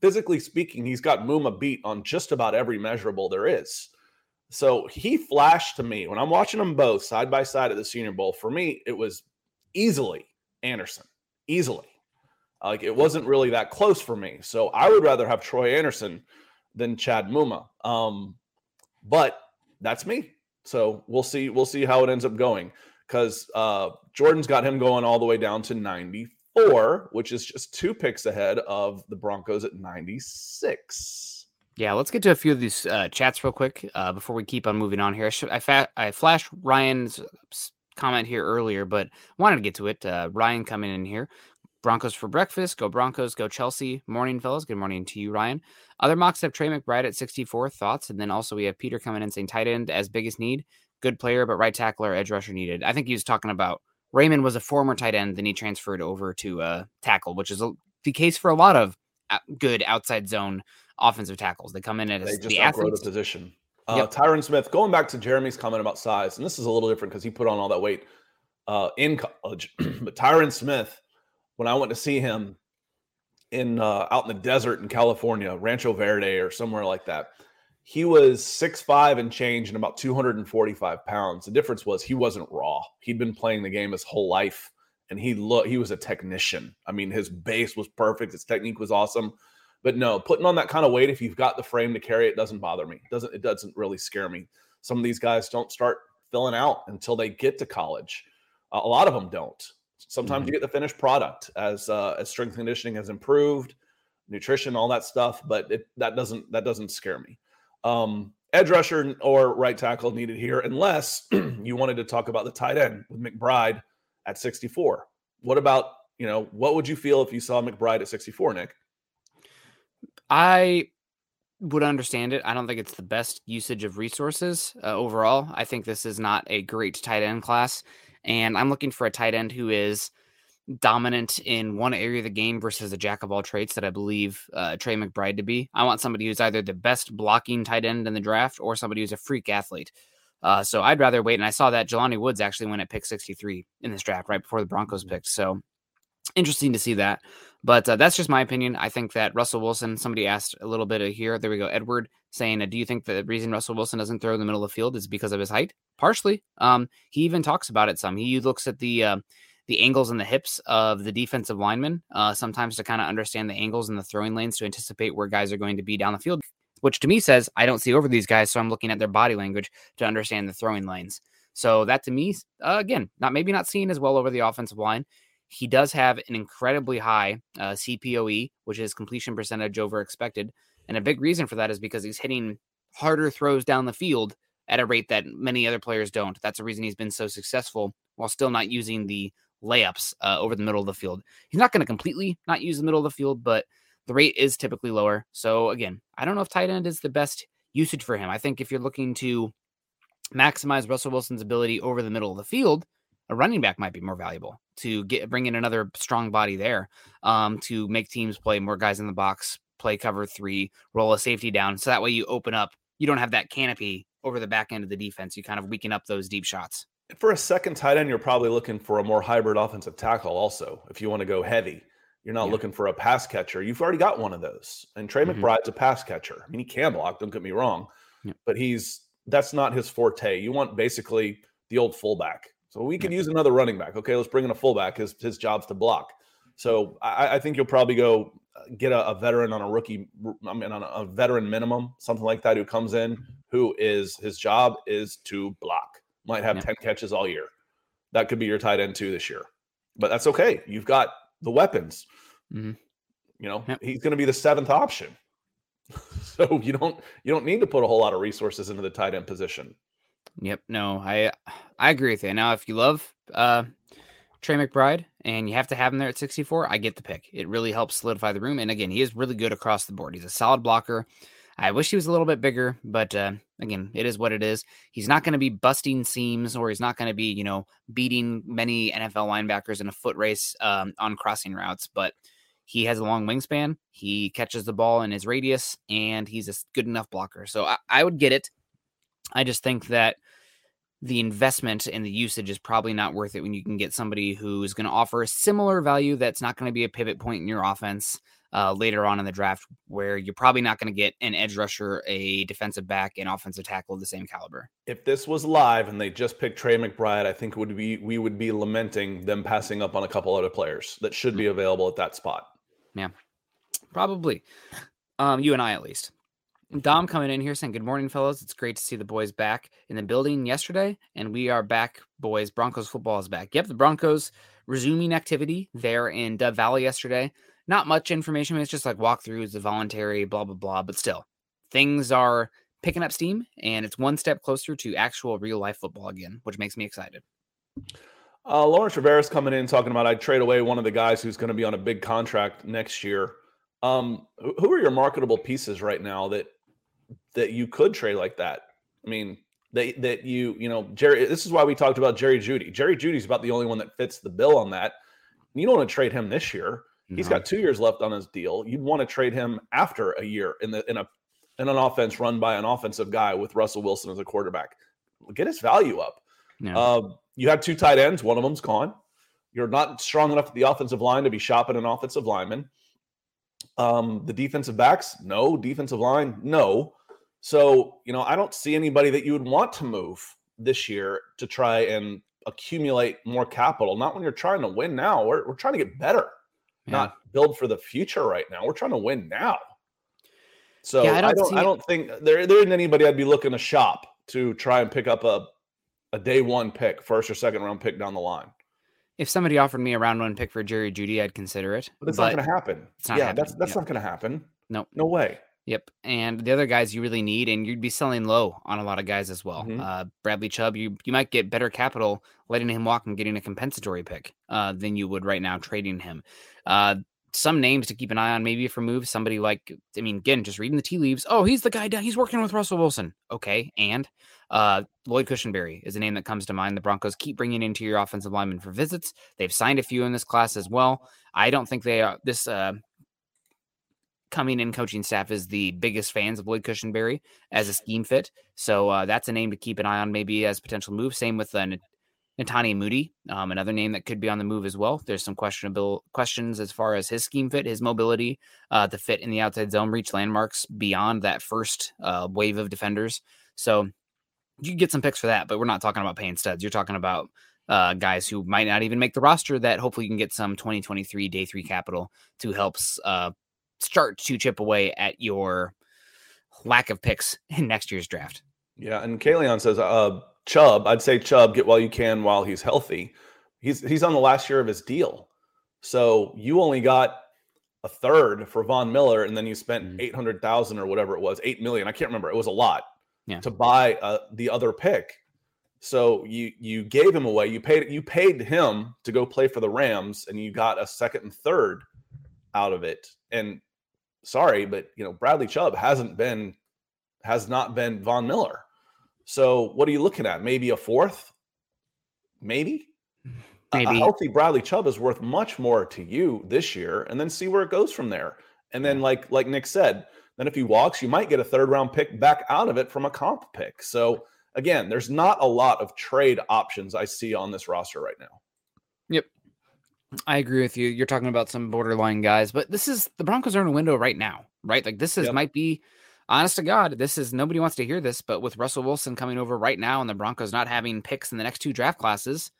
D: physically speaking, he's got Muma beat on just about every measurable there is. So he flashed to me when I'm watching them both side by side at the Senior Bowl. For me, it was easily Andersen, easily. Like it wasn't really that close for me. So I would rather have Troy Andersen than Chad Muma. Um, but that's me. So we'll see. We'll see how it ends up going because uh, Jordan's got him going all the way down to 94, which is just two picks ahead of the Broncos at 96.
C: Yeah, let's get to a few of these uh, chats real quick uh, before we keep on moving on here. I, should, I, fa- I flashed Ryan's comment here earlier, but wanted to get to it. Uh, Ryan coming in here. Broncos for breakfast. Go Broncos. Go Chelsea. Morning, fellas. Good morning to you, Ryan. Other mocks have Trey McBride at 64. Thoughts? And then also we have Peter coming in saying tight end as biggest need. Good player, but right tackle or edge rusher needed. I think he was talking about Raymond was a former tight end, then he transferred over to uh, tackle, which is a, the case for a lot of uh, good outside zone offensive tackles. They come in as
D: They just
C: the athletes.
D: the position. Uh,
C: Yep.
D: Tyron Smith, going back to Jeremy's comment about size, and this is a little different because he put on all that weight uh, in college. but Tyron Smith, when I went to see him in uh, out in the desert in California, Rancho Verde or somewhere like that, he was six five and change and about 245 pounds. The difference was he wasn't raw. He'd been playing the game his whole life, and he looked he was a technician. I mean, his base was perfect, his technique was awesome. But no, putting on that kind of weight, if you've got the frame to carry it, doesn't bother me. It doesn't it doesn't really scare me. Some of these guys don't start filling out until they get to college. Uh, a lot of them don't. Sometimes you get the finished product as uh, as strength conditioning has improved, nutrition, all that stuff. But it, that doesn't that doesn't scare me. Um, edge rusher or right tackle needed here, unless you wanted to talk about the tight end with McBride at 64. What about you know what would you feel if you saw McBride at 64, Nick?
C: I would understand it. I don't think it's the best usage of resources uh, overall. I think this is not a great tight end class. And I'm looking for a tight end who is dominant in one area of the game versus a jack of all traits that I believe uh, Trey McBride to be. I want somebody who's either the best blocking tight end in the draft or somebody who's a freak athlete. Uh, so I'd rather wait. And I saw that Jelani Woods actually went at pick 63 in this draft right before the Broncos picked. So interesting to see that. But uh, that's just my opinion. I think that Russell Wilson, somebody asked a little bit here. There we go. Edward saying, Do you think the reason Russell Wilson doesn't throw in the middle of the field is because of his height? Partially. Um, he even talks about it some. He looks at the. Uh, the angles and the hips of the defensive linemen, uh, sometimes to kind of understand the angles and the throwing lanes to anticipate where guys are going to be down the field, which to me says I don't see over these guys, so I'm looking at their body language to understand the throwing lanes. So that to me, uh, again, not maybe not seen as well over the offensive line. He does have an incredibly high uh, CPOE, which is completion percentage over expected, and a big reason for that is because he's hitting harder throws down the field at a rate that many other players don't. That's the reason he's been so successful while still not using the layups uh, over the middle of the field. He's not going to completely not use the middle of the field, but the rate is typically lower. So again, I don't know if tight end is the best usage for him. I think if you're looking to maximize Russell Wilson's ability over the middle of the field, a running back might be more valuable to get bring in another strong body there um, to make teams play more guys in the box, play cover three, roll a safety down. So that way you open up, you don't have that canopy over the back end of the defense. You kind of weaken up those deep shots.
D: For a second tight end, you're probably looking for a more hybrid offensive tackle also, if you want to go heavy. You're not yeah. looking for a pass catcher. You've already got one of those. And Trey mm-hmm. McBride's a pass catcher. I mean, he can block, don't get me wrong. Yeah. But he's that's not his forte. You want basically the old fullback. So we could use another running back. Okay, let's bring in a fullback. His his job's to block. So I, I think you'll probably go uh, get a, a, veteran on a rookie, I mean, on a, a veteran minimum, something like that, who comes in, who is his job is to block. Might have yeah. 10 catches all year. That could be your tight end too this year. But that's okay. You've got the weapons. Mm-hmm. You know, yep. he's going to be the seventh option. so you don't you don't need to put a whole lot of resources into the tight end position.
C: Yep. No, I I agree with you. Now, if you love uh Trey McBride and you have to have him there at 64, I get the pick. It really helps solidify the room. And again, he is really good across the board. He's a solid blocker. I wish he was a little bit bigger, but uh, again, it is what it is. He's not going to be busting seams or he's not going to be, you know, beating many NFL linebackers in a foot race um, on crossing routes, but he has a long wingspan. He catches the ball in his radius and he's a good enough blocker. So I, I would get it. I just think that the investment and the usage is probably not worth it when you can get somebody who's going to offer a similar value that's not going to be a pivot point in your offense uh, later on in the draft, where you're probably not going to get an edge rusher, a defensive back, and offensive tackle of the same caliber.
D: If this was live and they just picked Trey McBride, I think would be we would be lamenting them passing up on a couple other players that should be mm. available at that spot.
C: Yeah, probably. Um, you and I at least. Dom coming in here saying, Good morning, fellows. It's great to see the boys back in the building yesterday. And we are back, boys. Broncos football is back. Yep, the Broncos resuming activity there in Dove Valley yesterday. Not much information. It's just like walkthroughs, the voluntary, blah, blah, blah. But still, things are picking up steam and it's one step closer to actual real life football again, which makes me excited.
D: Uh, Lawrence Rivera's coming in talking about I'd trade away one of the guys who's going to be on a big contract next year. Um, who are your marketable pieces right now that that you could trade like that. I mean, that that you you know Jerry. This is why we talked about Jerry Jeudy. Jerry Jeudy's about the only one that fits the bill on that. You don't want to trade him this year. No. He's got two years left on his deal. You'd want to trade him after a year in the in a in an offense run by an offensive guy with Russell Wilson as a quarterback. Get his value up. Yeah. Uh, you have two tight ends. One of them's gone. You're not strong enough at the offensive line to be shopping an offensive lineman. Um, the defensive backs, no. Defensive line, no. So, you know, I don't see anybody that you would want to move this year to try and accumulate more capital. Not when you're trying to win now. We're, we're trying to get better, yeah. not build for the future right now. We're trying to win now. So yeah, I, don't I, don't, I don't think there, there isn't anybody I'd be looking to shop to try and pick up a, a day one pick, first or second round pick down the line.
C: If somebody offered me a round one pick for Jerry Jeudy, I'd consider it.
D: But it's but not going to happen. Not yeah, happening. that's that's not going to happen.
C: No, nope.
D: no way.
C: Yep. And the other guys you really need, and you'd be selling low on a lot of guys as well. Mm-hmm. Uh, Bradley Chubb, you you might get better capital letting him walk and getting a compensatory pick uh, than you would right now trading him. Uh, some names to keep an eye on, maybe for moves. Somebody like, I mean, again, just reading the tea leaves. Oh, he's the guy down. He's working with Russell Wilson. Okay, and uh, Lloyd Cushenberry is a name that comes to mind. The Broncos keep bringing into your offensive lineman for visits. They've signed a few in this class as well. I don't think they are this uh, coming in coaching staff is the biggest fans of Lloyd Cushenberry as a scheme fit. So uh, that's a name to keep an eye on, maybe as potential move. Same with uh, Netane Muti, um, another name that could be on the move as well. There's some questionable questions as far as his scheme fit, his mobility, uh, the fit in the outside zone, reach landmarks beyond that first uh, wave of defenders. So you can get some picks for that, but we're not talking about paying studs. You're talking about uh, guys who might not even make the roster that hopefully you can get some 2023 day three capital to help uh, start to chip away at your lack of picks in next year's draft.
D: Yeah, and Kaleon says, uh, Chubb, I'd say Chubb, get while you can while he's healthy. He's he's on the last year of his deal. So you only got a third for Von Miller, and then you spent mm-hmm. eight hundred thousand or whatever it was, eight million. I can't remember. It was a lot yeah. to buy uh, the other pick. So you you gave him away. You paid you paid him to go play for the Rams, and you got a second and third out of it. And sorry, but you know, Bradley Chubb hasn't been has not been Von Miller. So what are you looking at? Maybe a fourth? Maybe.
C: Maybe.
D: A healthy Bradley Chubb is worth much more to you this year, and then see where it goes from there. And then, like like Nick said, then if he walks, you might get a third round pick back out of it from a comp pick. So again, there's not a lot of trade options I see on this roster right now.
C: Yep. I agree with you. You're talking about some borderline guys, but this is the Broncos are in a window right now, right? Like this is
D: Yep.
C: might be honest to God, this is nobody wants to hear this, but with Russell Wilson coming over right now and the Broncos not having picks in the next two draft classes,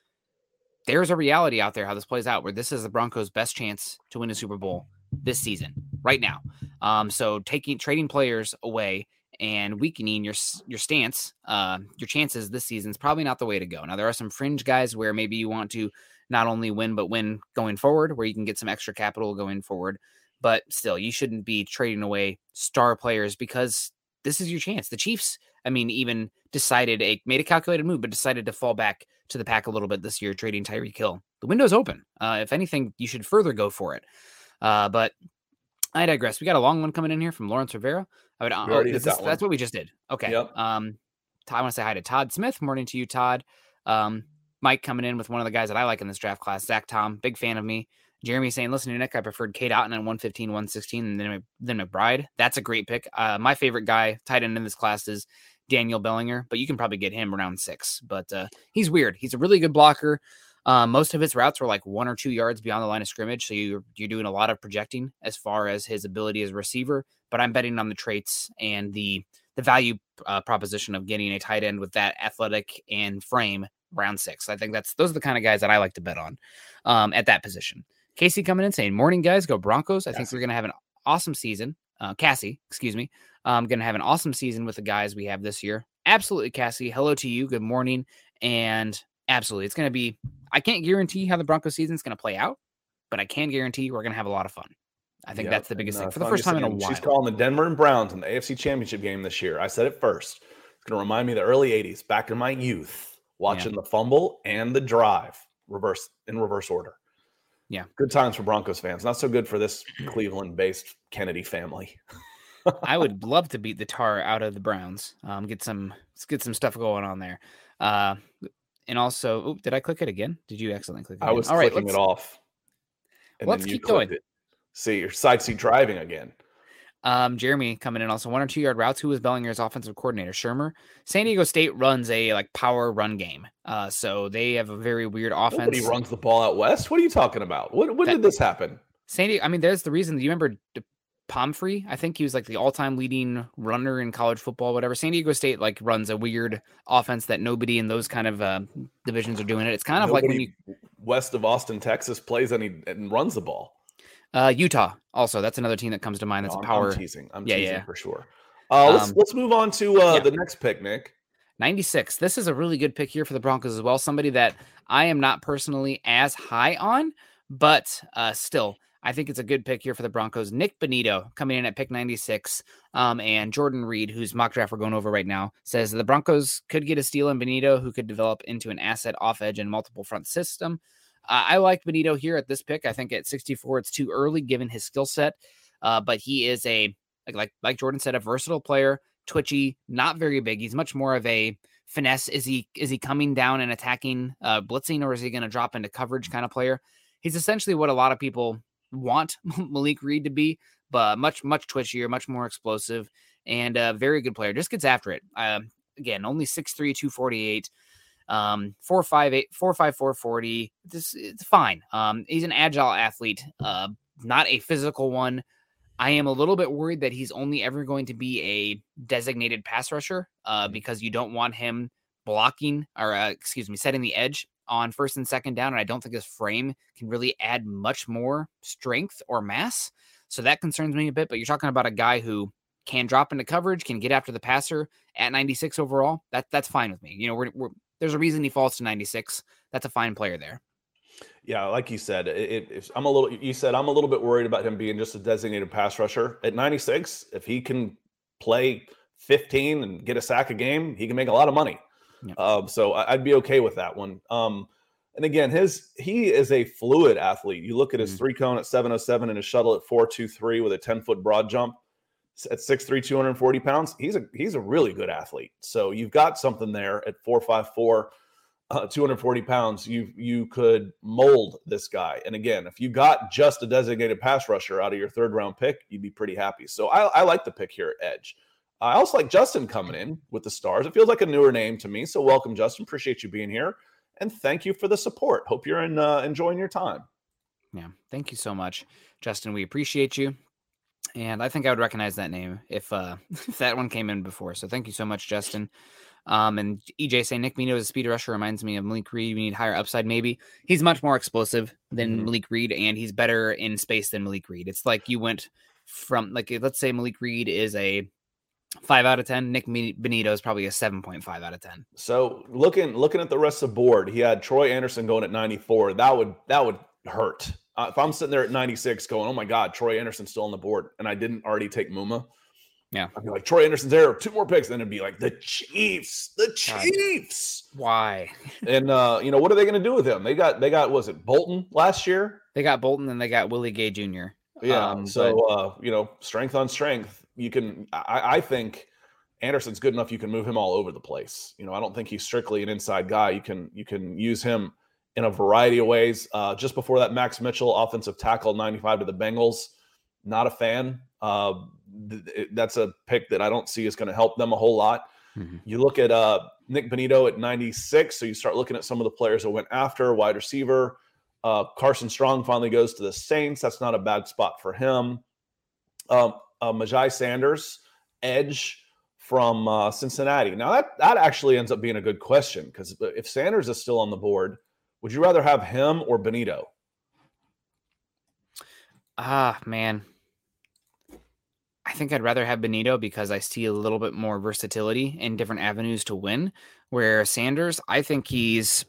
C: there's a reality out there how this plays out where this is the Broncos' best chance to win a Super Bowl this season, right now. Um, so taking trading players away and weakening your your stance, uh, your chances this season is probably not the way to go. Now there are some fringe guys where maybe you want to not only win but win going forward, where you can get some extra capital going forward. But still, you shouldn't be trading away star players because this is your chance. The Chiefs, I mean, even decided a made a calculated move, but decided to fall back to the pack a little bit this year, trading Tyreek Hill. The window's open. Uh, if anything, you should further go for it. Uh, but I digress. We got a long one coming in here from Lawrence Rivera. I would.
D: We
C: oh,
D: already
C: is
D: did
C: this-
D: that
C: that's what we just did. Okay.
D: Yep.
C: Um, I want to say hi to Todd Smith. Morning to you, Todd. Um, Mike coming in with one of the guys that I like in this draft class, Zach Tom, big fan of me. Jeremy saying, listen to Nick, I preferred Cade Otton at 115, 116, and then, McBride. That's a great pick. Uh, my favorite guy, tight end in this class, is Daniel Bellinger, but you can probably get him around six. But uh, he's weird. He's a really good blocker. Uh, most of his routes were like one or two yards beyond the line of scrimmage, so you're you're doing a lot of projecting as far as his ability as a receiver. But I'm betting on the traits and the the value uh, proposition of getting a tight end with that athletic and frame round six. I think that's those are the kind of guys that I like to bet on um, at that position. Casey coming in saying, "Morning guys, go Broncos." I think we're gonna have an awesome season. Uh, Cassie, excuse me, I'm gonna have an awesome season with the guys we have this year. Absolutely, Cassie. Hello to you. Good morning, and absolutely, it's gonna be. I can't guarantee how the Broncos season is gonna play out, but I can guarantee we're gonna have a lot of fun. I think
D: Yep,
C: that's the biggest
D: and,
C: thing
D: uh,
C: for the first time in a while.
D: She's calling the Denver and Browns in the AFC Championship game this year. I said it first. It's going to remind me of the early '80s, back in my youth, watching the fumble and the drive reverse in reverse order.
C: Yeah.
D: good times for Broncos fans. Not so good for this Cleveland-based Kennedy family.
C: I would love to beat the tar out of the Browns. Um, get some let's get some stuff going on there. Uh, and also, oop, did I click it again? Did you accidentally click it?
D: I
C: again?
D: was
C: All right,
D: clicking
C: let's-
D: it off.
C: Let's keep going.
D: It. See, you're side seat driving again.
C: Um, Jeremy coming in also one or two yard routes. Who was Bellinger's offensive coordinator? Shermer. San Diego State runs a like power run game. Uh, so they have a very weird offense.
D: Nobody runs the ball out west. What are you talking about? When, when
C: That-
D: did this happen?
C: San Diego. I mean, there's the reason. You remember Pumphrey? I think he was like the all-time leading runner in college football. Whatever. San Diego State like runs a weird offense that nobody in those kind of uh, divisions are doing it. It's kind of like when you
D: west of Austin, Texas, plays any and runs the ball.
C: Uh, Utah. Also, that's another team that comes to mind. That's
D: No,
C: a power.
D: I'm teasing. I'm
C: Yeah,
D: teasing
C: yeah.
D: for sure. Uh, let's
C: Um,
D: let's move on to uh,
C: yeah.
D: the next pick, Nick.
C: 96. This is a really good pick here for the Broncos as well. Somebody that I am not personally as high on, but uh, still, I think it's a good pick here for the Broncos. Nik Bonitto coming in at pick 96. Um, and Jordan Reid, whose mock draft we're going over right now, says the Broncos could get a steal in Bonitto who could develop into an asset off edge and multiple front system. Uh, I like Bonitto here at this pick. I think at 64, it's too early given his skill set. Uh, but he is a like, like Jordan said, a versatile player, twitchy, not very big. He's much more of a finesse. Is he is he coming down and attacking, uh, blitzing, or is he going to drop into coverage kind of player? He's essentially what a lot of people want Malik Reed to be, but much much twitchier, much more explosive, and a very good player. Just gets after it. Um, again, only 6'3", 248 um four five eight four five four forty. this it's fine. Um he's an agile athlete uh not a physical one. I am a little bit worried that he's only ever going to be a designated pass rusher uh because you don't want him blocking or uh, excuse me setting the edge on first and second down and i don't think his frame can really add much more strength or mass. So that concerns me a bit but you're talking about a guy who can drop into coverage can get after the passer at 96 overall. That that's fine with me. You know we're, we're there's a reason he falls to 96. That's a fine player there.
D: Yeah, like you said, it, it, I'm a little. You said I'm a little bit worried about him being just a designated pass rusher at 96. If he can play 15 and get a sack a game, he can make a lot of money.
C: Yeah.
D: Um, so I- I'd be okay with that one. Um, And again, his he is a fluid athlete. You look at his
C: Mhm.
D: three cone at 707 and his shuttle at 423 with a 10 foot broad jump at 6'3, 240 pounds. He's a he's a really good athlete. So you've got something there at 454, uh, 240 pounds. You you could mold this guy. And again, if you got just a designated pass rusher out of your third round pick, you'd be pretty happy. So I, I like the pick here at Edge. I also like Justin coming in with the stars. It feels like a newer name to me. So welcome, Justin. Appreciate you being here and thank you for the support. Hope you're in, uh, enjoying your time.
C: Yeah. Thank you so much, Justin. We appreciate you. And I think I would recognize that name if uh if that one came in before. So thank you so much, Justin. Um, and EJ saying Nick Mino as a speed rusher reminds me of Malik Reed. We need higher upside, maybe. He's much more explosive than
D: Mhm.
C: Malik Reed, and he's better in space than Malik Reed. It's like you went from like let's say Malik Reed is a five out of ten. Nik Bonitto is probably a seven point five out of ten.
D: So looking looking at the rest of the board, he had Troy Andersen going at 94. That would that would hurt. Uh, if I'm sitting there at 96 going, oh my God, Troy Andersen's still on the board, and I didn't already take Muma.
C: Yeah.
D: I'd be like, Troy Andersen's there, two more picks. Then it'd be like the Chiefs, the. Chiefs.
C: Why?
D: and uh, you know, what are they gonna do with him? They got they got was it Bolton last year?
C: They got Bolton and they got Willie Gay Jr.
D: Yeah.
C: Um,
D: so uh, you know, strength on strength. You can I, I think Andersen's good enough you can move him all over the place. You know, I don't think he's strictly an inside guy. You can you can use him in a variety of ways. Uh, just before that, Max Mitchell, offensive tackle, 95 to the Bengals. Not a fan. Uh, th- th- that's a pick that I don't see is going to help them a whole lot.
C: Mhm.
D: You look at uh, Nik Bonitto at 96. So you start looking at some of the players that went after wide receiver. Uh, Carson Strong finally goes to the Saints. That's not a bad spot for him. Um, uh, Myjai Sanders, edge from uh, Cincinnati. Now that that actually ends up being a good question because if Sanders is still on the board, would you rather have him or Bonitto?
C: Ah, man. I think I'd rather have Bonitto because I see a little bit more versatility and different avenues to win. Where Sanders, I think he's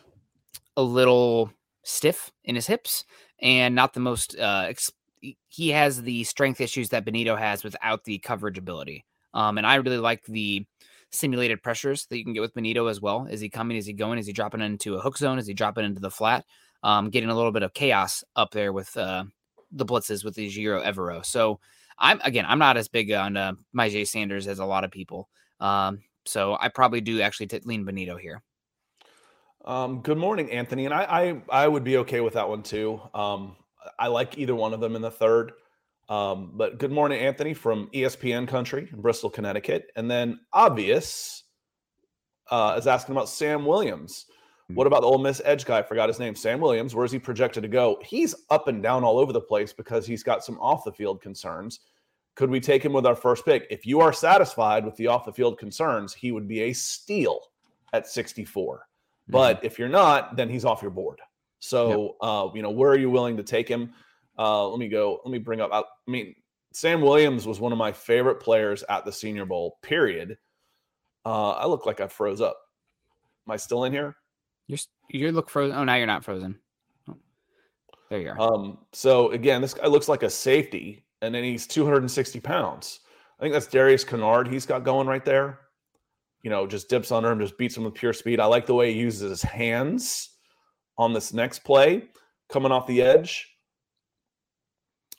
C: a little stiff in his hips and not the most. Uh, ex- he- he has the strength issues that Bonitto has without the coverage ability. Um, and I really like the simulated pressures that you can get with Bonitto as well. Is he coming? Is he going? Is he dropping into a hook zone? Is he dropping into the flat? Um, getting a little bit of chaos up there with uh, the blitzes with the Ejiro Evero. So I'm again, I'm not as big on uh, Myjai Sanders as a lot of people. Um, so I probably do actually t- lean Bonitto here.
D: Um, good morning, Anthony. And I, I I would be okay with that one too. Um, I like either one of them in the third. Um, but good morning, Anthony from ESPN Country in Bristol, Connecticut. And then obvious uh, is asking about Sam Williams. What about the Ole Miss edge guy? I forgot his name. Sam Williams. Where's he projected to go? He's up and down all over the place because he's got some off the field concerns. Could we take him with our first pick? If you are satisfied with the off the field concerns, he would be a steal at 64. But if you're not, then he's off your board. So, uh, you know, where are you willing to take him? Uh, let me go. Let me bring up. I, I mean, Sam Williams was one of my favorite players at the Senior Bowl. Period. Uh, I look like I froze up. Am I still in here?
C: You're you look frozen. Oh, now you're not frozen. Oh, there you are.
D: Um, so again, this guy looks like a safety, and then he's 260 pounds. I think that's Darian Kinnard he's got going right there. You know, just dips under him, just beats him with pure speed. I like the way he uses his hands on this next play, coming off the edge.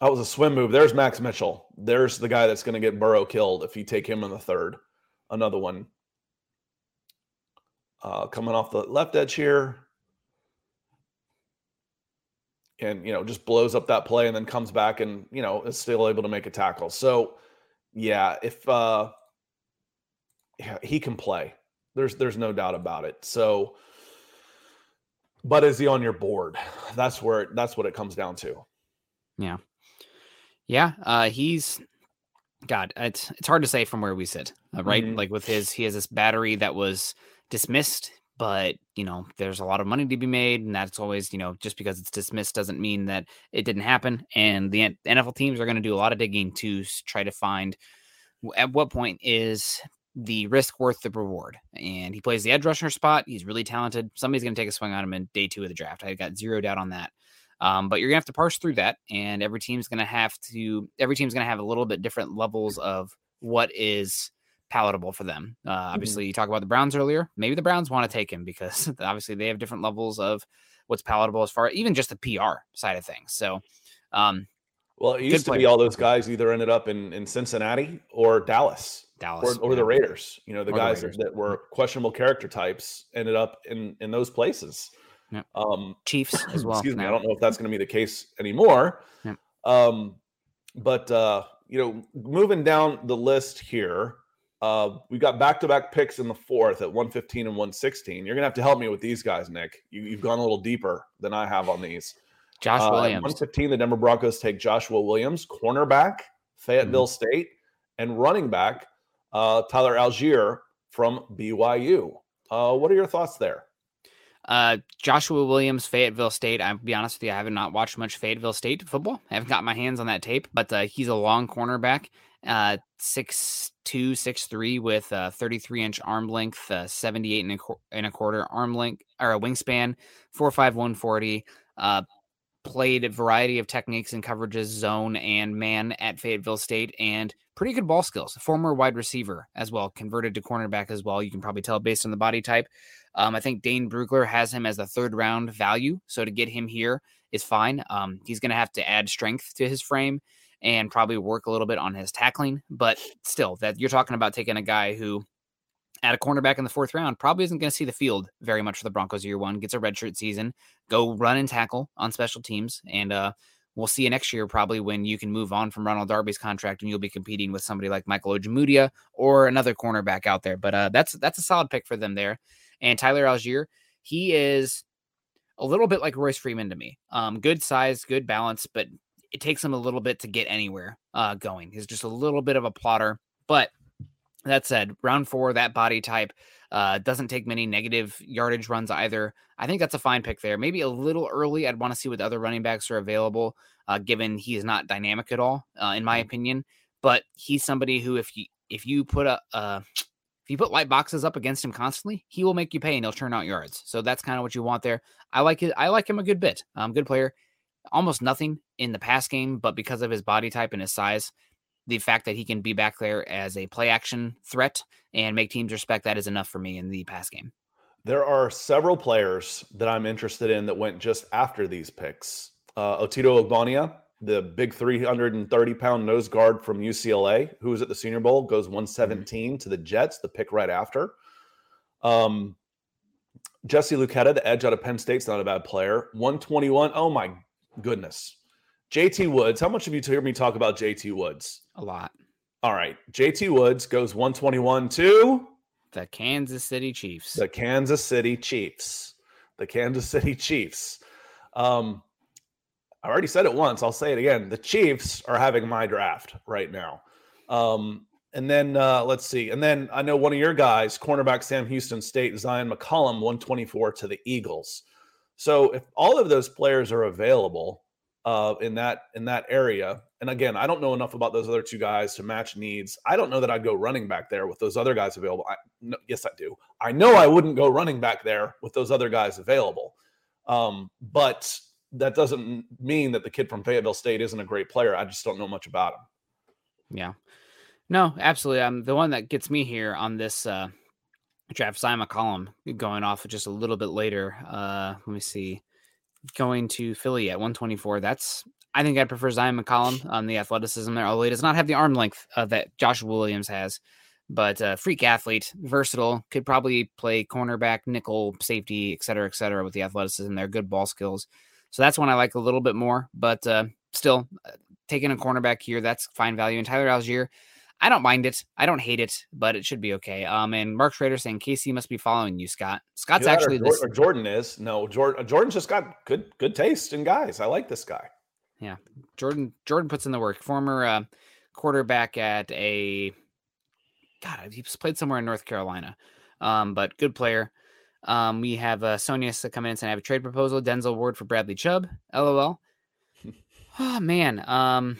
D: That was a swim move. There's Max Mitchell. There's the guy that's going to get Burrow killed if you take him in the third. Another one. Uh, coming off the left edge here and you know just blows up that play and then comes back and you know is still able to make a tackle so yeah if uh yeah, he can play there's there's no doubt about it so but is he on your board that's where that's what it comes down to
C: yeah, uh, he's God. It's it's hard to say from where we sit, uh, right?
D: Mhm.
C: Like with his, he has this battery that was dismissed, but you know, there's a lot of money to be made, and that's always you know, just because it's dismissed doesn't mean that it didn't happen. And the NFL teams are going to do a lot of digging to try to find at what point is the risk worth the reward. And he plays the edge rusher spot. He's really talented. Somebody's going to take a swing on him in day two of the draft. I got zero doubt on that. Um, but you're gonna have to parse through that, and every team's gonna have to. Every team's gonna have a little bit different levels of what is palatable for them. Uh, obviously, you talk about the Browns earlier. Maybe the Browns want to take him because obviously they have different levels of what's palatable as far even just the PR side of things. So, um,
D: well, it used to be all those guys either ended up in, in Cincinnati or Dallas,
C: Dallas,
D: or, or
C: yeah.
D: the Raiders. You know, the
C: Or
D: guys
C: Raiders.
D: that were questionable character types ended up in in those places.
C: Yeah.
D: Um,
C: Chiefs as well.
D: excuse me, I don't know if that's going to be the case anymore.
C: Yeah.
D: Um, but uh, you know, moving down the list here, uh, we got back-to-back picks in the fourth at 115 and 116. You're gonna have to help me with these guys, Nick. You, you've gone a little deeper than I have on these.
C: Josh
D: Uh,
C: Williams.
D: 115, the Denver Broncos take Joshua Williams, cornerback, Fayetteville
C: Mm-hmm.
D: State, and running back, uh, Tyler Allgeier from BYU. Uh, what are your thoughts there?
C: Uh, Joshua Williams, Fayetteville State. I'll be honest with you, I have not watched much Fayetteville State football. I haven't got my hands on that tape, but uh, he's a long cornerback, uh, six two, six three, with uh, 33 inch arm length, uh, 78 and a, qu- and a quarter arm length or a wingspan, four five one forty. Uh, played a variety of techniques and coverages, zone and man at Fayetteville State, and pretty good ball skills. Former wide receiver as well, converted to cornerback as well. You can probably tell based on the body type. Um, I think Dane Brugler has him as a third round value. So to get him here is fine. Um, he's going to have to add strength to his frame and probably work a little bit on his tackling. But still, that you're talking about taking a guy who, at a cornerback in the fourth round, probably isn't going to see the field very much for the Broncos year one. Gets a redshirt season, go run and tackle on special teams, and uh, we'll see you next year probably when you can move on from Ronald Darby's contract and you'll be competing with somebody like Michael Ojemudia or another cornerback out there. But uh, that's that's a solid pick for them there. And Tyler Allgeier, he is a little bit like Royce Freeman to me. Um, good size, good balance, but it takes him a little bit to get anywhere uh, going. He's just a little bit of a plotter. But that said, round four, that body type uh, doesn't take many negative yardage runs either. I think that's a fine pick there. Maybe a little early. I'd want to see what other running backs are available, uh, given he is not dynamic at all, uh, in my opinion. But he's somebody who, if you if you put a uh, if you put light boxes up against him constantly, he will make you pay and he'll turn out yards. So that's kind of what you want there. I like it. I like him a good bit. Um, good player. Almost nothing in the pass game, but because of his body type and his size, the fact that he can be back there as a play action threat and make teams respect that is enough for me in the pass game.
D: There are several players that I'm interested in that went just after these picks. Uh, Otito Ogbonnia, the big 330 pound nose guard from UCLA, who was at the Senior Bowl, goes 117 to the Jets, the pick right after. Um, Jesse Luketa, the edge out of Penn State's not a bad player. 121. Oh my goodness. JT Woods. How much have you heard me talk about JT Woods?
C: A lot.
D: All right. JT Woods goes 121 to
C: The Kansas City Chiefs.
D: the Kansas City Chiefs. The Kansas City Chiefs. Um, I already said it once. I'll say it again. The Chiefs are having my draft right now. Um, and then uh, let's see. And then I know one of your guys, cornerback Sam Houston State, Zyon McCollum, 124 to the Eagles. So if all of those players are available uh, in that in that area, and again, I don't know enough about those other two guys to match needs. I don't know that I'd go running back there with those other guys available. I, no, yes, I do. I know I wouldn't go running back there with those other guys available. Um, but that doesn't mean that the kid from Fayetteville State isn't a great player. I just don't know much about him.
C: Yeah. No, absolutely. Um, the one that gets me here on this uh, draft, Zyon McCollum, going off just a little bit later. Uh, let me see. Going to Philly at 124. That's I think I'd prefer Zyon McCollum on the athleticism there, although he does not have the arm length uh, that Joshua Williams has. But uh, freak athlete, versatile, could probably play cornerback, nickel, safety, et cetera, et cetera, with the athleticism there, good ball skills. So that's one I like a little bit more. But uh, still, uh, taking a cornerback here, that's fine value. And Tyler Allgeier, I don't mind it. I don't hate it, but it should be okay. Um, and Mark Schrader saying Casey must be following you, Scott. Scott's actually
D: Jor-
C: this.
D: or Jordan is no Jordan. Jordan's just got good good taste in guys. I like this guy.
C: Yeah, Jordan Jordan puts in the work. Former uh, quarterback at a God, he's played somewhere in North Carolina, um, but good player. Um, we have uh, Sonia come in and say I have a trade proposal. Denzel Ward for Bradley Chubb. LOL. oh man, um,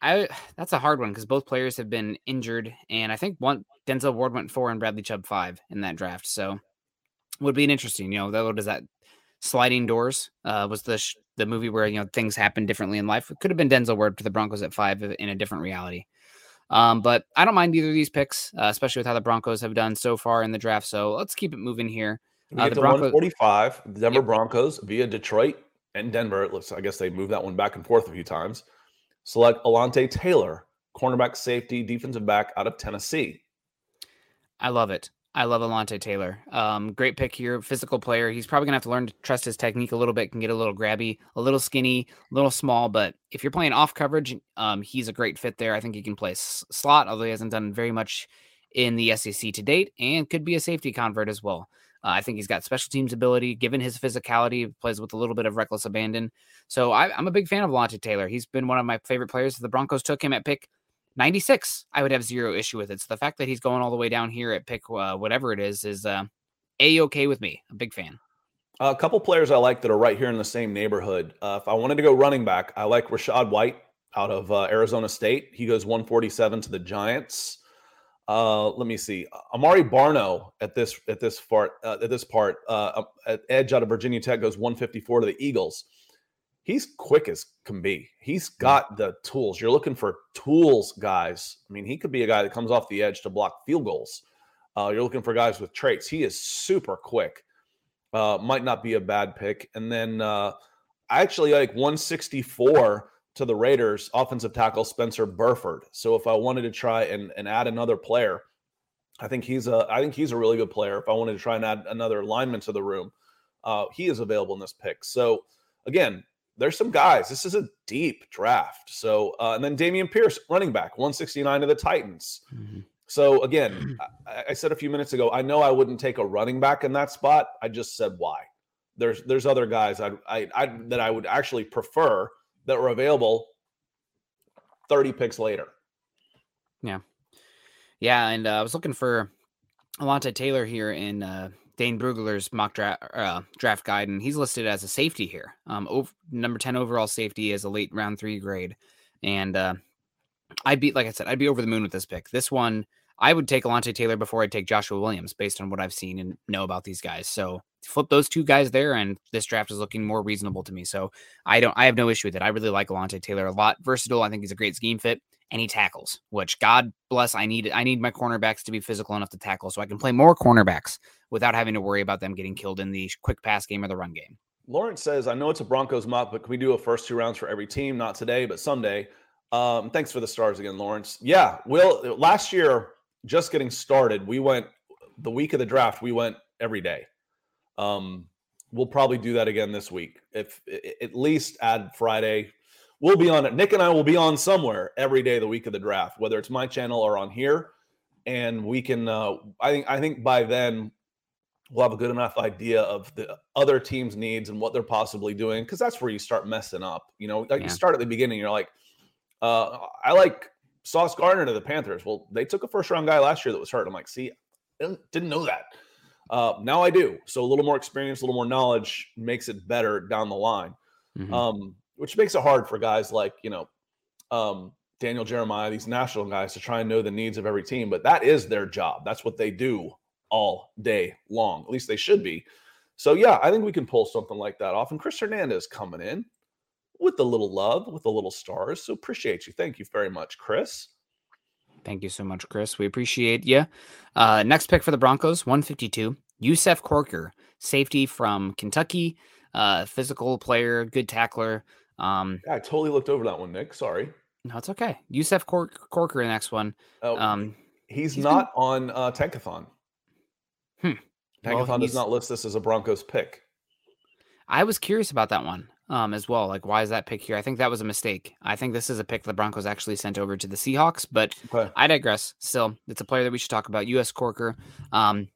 C: I that's a hard one because both players have been injured, and I think one Denzel Ward went four and Bradley Chubb five in that draft. So would be an interesting. You know, that what is that? Sliding Doors uh, was the sh- the movie where you know things happen differently in life. It could have been Denzel Ward to the Broncos at five in a different reality. Um, but I don't mind either of these picks, uh, especially with how the Broncos have done so far in the draft. So let's keep it moving here.
D: We
C: Uh,
D: get
C: the Broncos-
D: 145. The Denver
C: Yep.
D: Broncos via Detroit and Denver. Let's, I guess they moved that one back and forth a few times. Select Alontae Taylor, cornerback, safety, defensive back out of Tennessee.
C: I love it. I love Alontae Taylor. Um, great pick here. Physical player. He's probably gonna have to learn to trust his technique a little bit. Can get a little grabby, a little skinny, a little small. But if you're playing off coverage, um, he's a great fit there. I think he can play s- slot, although he hasn't done very much in the SEC to date, and could be a safety convert as well. Uh, I think he's got special teams ability, given his physicality, plays with a little bit of reckless abandon. So I, I'm a big fan of Alontae Taylor. He's been one of my favorite players. The Broncos took him at pick 96 i would have zero issue with it so the fact that he's going all the way down here at pick uh, whatever it is is uh, a okay with me a big fan
D: a couple players I like that are right here in the same neighborhood. Uh, if I wanted to go running back, I like Rachaad White out of uh, Arizona State. He goes 147 to the Giants. Uh, let me see. Amare Barno at this at this part uh, at this part uh, at edge out of Virginia Tech goes 154 to the Eagles. He's quick as can be. He's got the tools. You're looking for tools, guys. I mean, he could be a guy that comes off the edge to block field goals. Uh, you're looking for guys with traits. He is super quick. Uh, might not be a bad pick. And then uh, I actually like 164 to the Raiders offensive tackle Spencer Burford. So if I wanted to try and, and add another player, I think he's a I think he's a really good player. If I wanted to try and add another lineman to the room, uh, he is available in this pick. So again, there's some guys. This is a deep draft. So uh, and then Dameon Pierce, running back, 169 to the Titans. So again, I, I said a few minutes ago, I know I wouldn't take a running back in that spot. I just said why. There's there's other guys I I, I that I would actually prefer that were available 30 picks later.
C: Yeah. Yeah and uh, i was looking for alontae taylor here in uh, dane brugler's mock draft uh, draft guide and he's listed as a safety here um ov- number 10 overall safety is a late round three grade and uh, i'd be like i said i'd be over the moon with this pick this one I would take Alontae Taylor before I'd take Joshua Williams based on what I've seen and know about these guys. So flip those two guys there, and this draft is looking more reasonable to me. So I don't, I have no issue with it. I really like Alontae Taylor a lot. Versatile. I think he's a great scheme fit, and he tackles. Which God bless, I need, I need my cornerbacks to be physical enough to tackle, so I can play more cornerbacks without having to worry about them getting killed in the quick pass game or the run game.
D: Lawrence says, I know it's a Broncos mock, but can we do a first two rounds for every team? Not today, but someday. Um, thanks for the stars again, Lawrence. Yeah, Will, last year, just getting started, we went the week of the draft, we went every day. Um, we'll probably do that again this week. If at least add Friday, we'll be on it. Nick and I will be on somewhere every day the week of the draft, whether it's my channel or on here. And we can, uh, I think, I think by then we'll have a good enough idea of the other team's needs and what they're possibly doing because that's where you start messing up. You know, like
C: Yeah.
D: you start at the beginning, you're like, uh, I like Sauce Gardner to the Panthers. Well, they took a first round guy last year that was hurt. I'm like, see, I didn't, didn't know that. Uh, now I do. So a little more experience, a little more knowledge makes it better down the line.
C: Mhm.
D: Um, which makes it hard for guys like, you know, um, Daniel Jeremiah, these national guys to try and know the needs of every team. But that is their job. That's what they do all day long. At least they should be. So yeah, I think we can pull something like that off. And Chris Hernandez coming in with a little love, with a little stars. So appreciate you. Thank you very much, Chris.
C: Thank you so much, Chris. We appreciate you. Uh, next pick for the Broncos, 152. Yusuf Corker, safety from Kentucky, uh, physical player, good tackler. Um,
D: Yeah, I totally looked over that one, Nick. Sorry.
C: no, it's okay. Yusuf Cor- Corker, the next one.
D: Oh,
C: Um,
D: he's,
C: he's been-
D: not on uh, Tankathon.
C: Hmm.
D: Tankathon
C: he's-
D: does not list this as a Broncos pick.
C: I was curious about that one um, as well. Like, why is that pick here? I think that was a mistake. I think this is a pick the Broncos actually sent over to the Seahawks, but
D: Okay.
C: I digress. Still, it's a player that we should talk about. Yusuf Corker, um,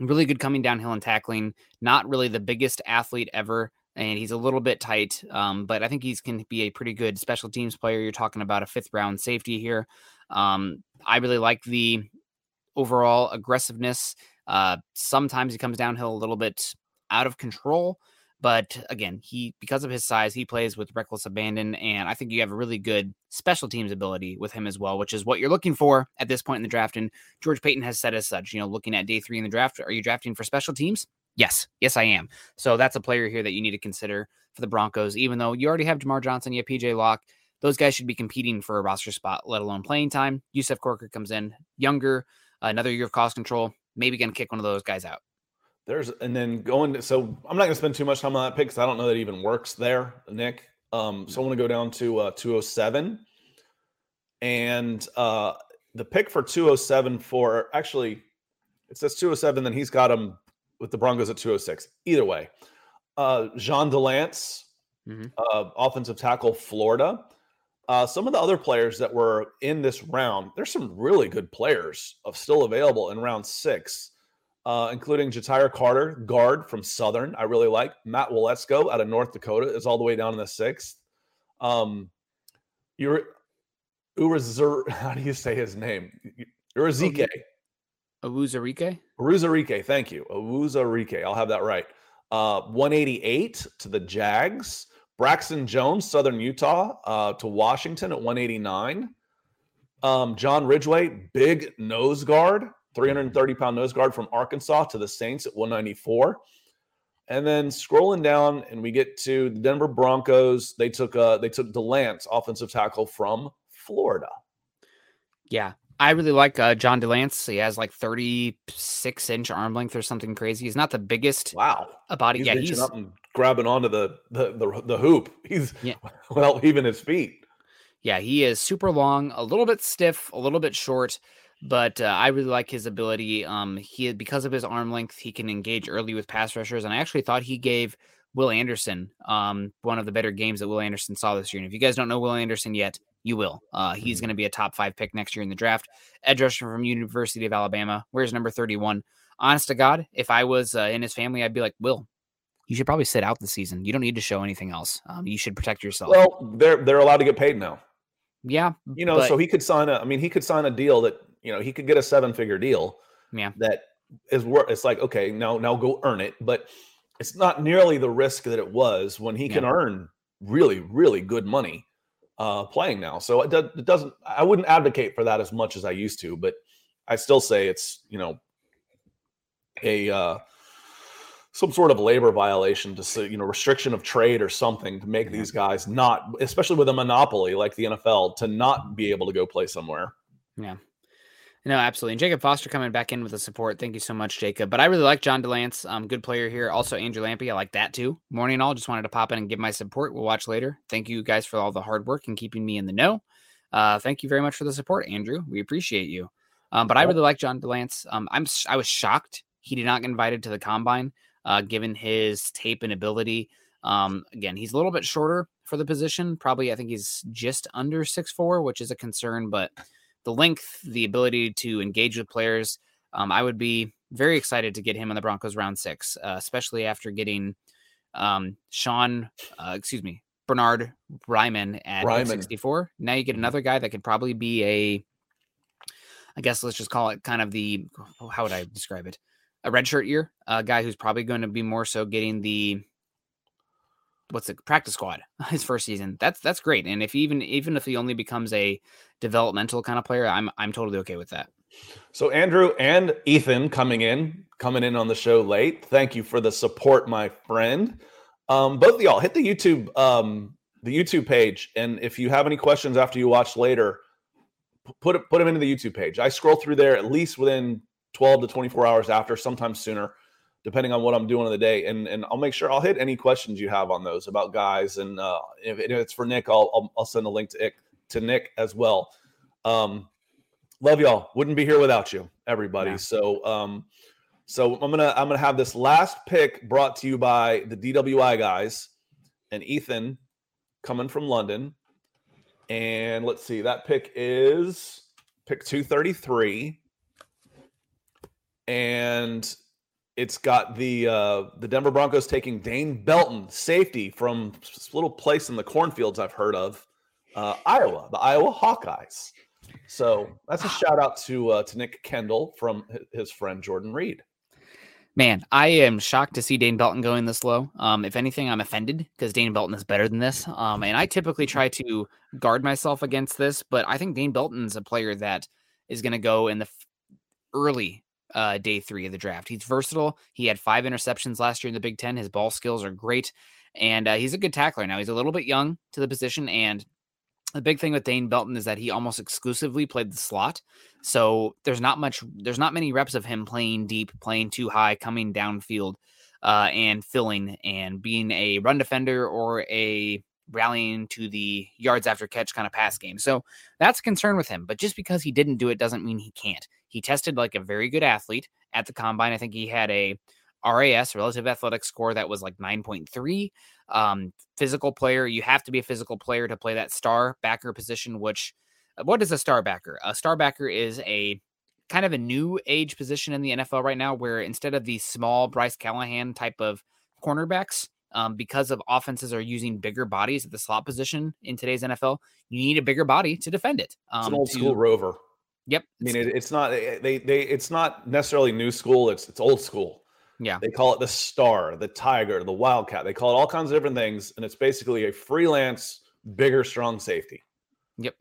C: really good coming downhill and tackling. Not really the biggest athlete ever, and he's a little bit tight. Um, but I think he's can be a pretty good special teams player. You're talking about a fifth round safety here. Um, I really like the overall aggressiveness. Uh, sometimes he comes downhill a little bit out of control. But again, he because of his size, he plays with reckless abandon, and I think you have a really good special teams ability with him as well, which is what you're looking for at this point in the draft. And George Paton has said as such. You know, looking at day three in the draft, are you drafting for special teams? Yes, yes, I am. So that's a player here that you need to consider for the Broncos. Even though you already have Jamar Johnson, you have PJ Locke, those guys should be competing for a roster spot, let alone playing time. Yusuf Corker comes in younger, another year of cost control, maybe going to kick one of those guys out.
D: There's and then going to, so I'm not going to spend too much time on that pick because I don't know that even works there, Nick. Um, so I want to go down to uh, 207, and uh, the pick for 207 for actually it says 207, then he's got him with the Broncos at 206. Either way, uh, Jean Delance,
C: Mhm.
D: uh, offensive tackle, Florida. Uh, some of the other players that were in this round, there's some really good players of still available in round six, uh, including Ja'Tyre Carter, guard from Southern. I really like Matt Waletzko out of North Dakota is all the way down in the sixth. Um, you're Urazur, how do you say his name? Urazike.
C: Awuzarike?
D: Ruzarike, thank you. Ruzarike, I'll have that right. Uh, 188 to the Jags. Braxton Jones, Southern Utah, uh, to Washington at 189. Um, John Ridgeway, big nose guard, 330 pound nose guard from Arkansas to the Saints at 194. And then scrolling down, and we get to the Denver Broncos. They took uh, they took Delance, offensive tackle from Florida.
C: Yeah. I really like uh, John Delance. He has like 36 inch arm length or something crazy. He's not the biggest
D: Wow,
C: a body.
D: he's
C: yeah, he's
D: up and grabbing onto the the the, the hoop. He's
C: Yeah.
D: well, even his feet.
C: Yeah, he is super long, a little bit stiff, a little bit short, but uh, I really like his ability. Um, he because of his arm length, he can engage early with pass rushers, and I actually thought he gave Will Anderson um one of the better games that Will Anderson saw this year. And if you guys don't know Will Anderson yet, you will. Uh, he's going to be a top five pick next year in the draft. Edge rusher from University of Alabama. Where's number thirty-one? Honest to God, if I was uh, in his family, I'd be like, Will, you should probably sit out the season. You don't need to show anything else. Um, you should protect yourself.
D: Well, they're they're allowed to get paid now.
C: yeah,
D: You know,
C: But-
D: so he could sign a. I mean, he could sign a deal that you know he could get a seven figure deal.
C: Yeah.
D: That is worth. It's like okay, now now go earn it, but it's not nearly the risk that it was when he can earn really really good money uh playing now. So it, do, it doesn't. I wouldn't advocate for that as much as I used to, but I still say it's you know a uh some sort of labor violation to say, you know restriction of trade or something to make these guys not especially with a monopoly like the NFL to not be able to go play somewhere.
C: No, absolutely. And Jacob Foster coming back in with the support. Thank you so much, Jacob. But I really like John Delance. Um, good player here. Also, Andrew Lampy. I like that too. Morning all. Just wanted to pop in and give my support. We'll watch later. Thank you guys for all the hard work and keeping me in the know. Uh, thank you very much for the support, Andrew. We appreciate you. Um, but I really like John Delance. Um, I'm sh- I was shocked he did not get invited to the combine, uh, given his tape and ability. Um, again, he's a little bit shorter for the position. Probably, I think he's just under six four, which is a concern. But the length, the ability to engage with players, um, I would be very excited to get him in the Broncos round six, uh, especially after getting um, Sean, uh, excuse me, Bernhard Raimann at
D: Raimann.
C: 64. Now you get another guy that could probably be a, I guess let's just call it kind of the, how would I describe it? A redshirt year, a guy who's probably going to be more so getting the, what's the practice squad his first season. That's that's great. And if even even if he only becomes a developmental kind of player, I'm I'm totally okay with that.
D: So Andrew and Ethan coming in, coming in on the show late. Thank you for the support, my friend. Um, both of y'all hit the YouTube um, the YouTube page, and if you have any questions after you watch later, put it put them into the YouTube page. I scroll through there at least within 12 to 24 hours after, sometimes sooner, depending on what I'm doing in the day, and and I'll make sure I'll hit any questions you have on those about guys, and uh, if, if it's for Nick, I'll, I'll I'll send a link to it to Nick as well. Um, love y'all wouldn't be here without you everybody
C: Yeah.
D: so um so i'm gonna i'm gonna have this last pick brought to you by the dwi guys and ethan coming from london and let's see that pick is pick 233 and it's got the uh the denver broncos taking dane belton safety from this little place in the cornfields i've heard of uh iowa the iowa hawkeyes so that's a shout out to uh, to Nick Kendell from his friend Jordan Reid.
C: Man, I am shocked to see Dane Belton going this low. Um, if anything, I'm offended because Dane Belton is better than this. Um, and I typically try to guard myself against this, but I think Dane Belton's a player that is going to go in the early uh, day three of the draft. He's versatile. He had five interceptions last year in the Big Ten. His ball skills are great, and uh, he's a good tackler. Now he's a little bit young to the position, and the big thing with Dane Belton is that he almost exclusively played the slot. So there's not much, there's not many reps of him playing deep, playing too high, coming downfield, uh, and filling and being a run defender or a rallying to the yards after catch kind of pass game. So that's a concern with him. But just because he didn't do it doesn't mean he can't. He tested like a very good athlete at the combine. I think he had a RAS, relative athletic score, that was like 9.3. Um, physical player, you have to be a physical player to play that star backer position, which uh, what is a star backer? A star backer is a kind of a new age position in the NFL right now where instead of the small Bryce Callahan type of cornerbacks, um, because of offenses are using bigger bodies at the slot position in today's NFL, you need a bigger body to defend it.
D: Um, it's an old to, school rover.
C: Yep.
D: I mean, it, it's not eh, they they it's not necessarily new school. It's it's old school.
C: Yeah.
D: They call it the star, the tiger, the wildcat. They call it all kinds of different things, and it's basically a freelance, bigger, strong safety.
C: Yep.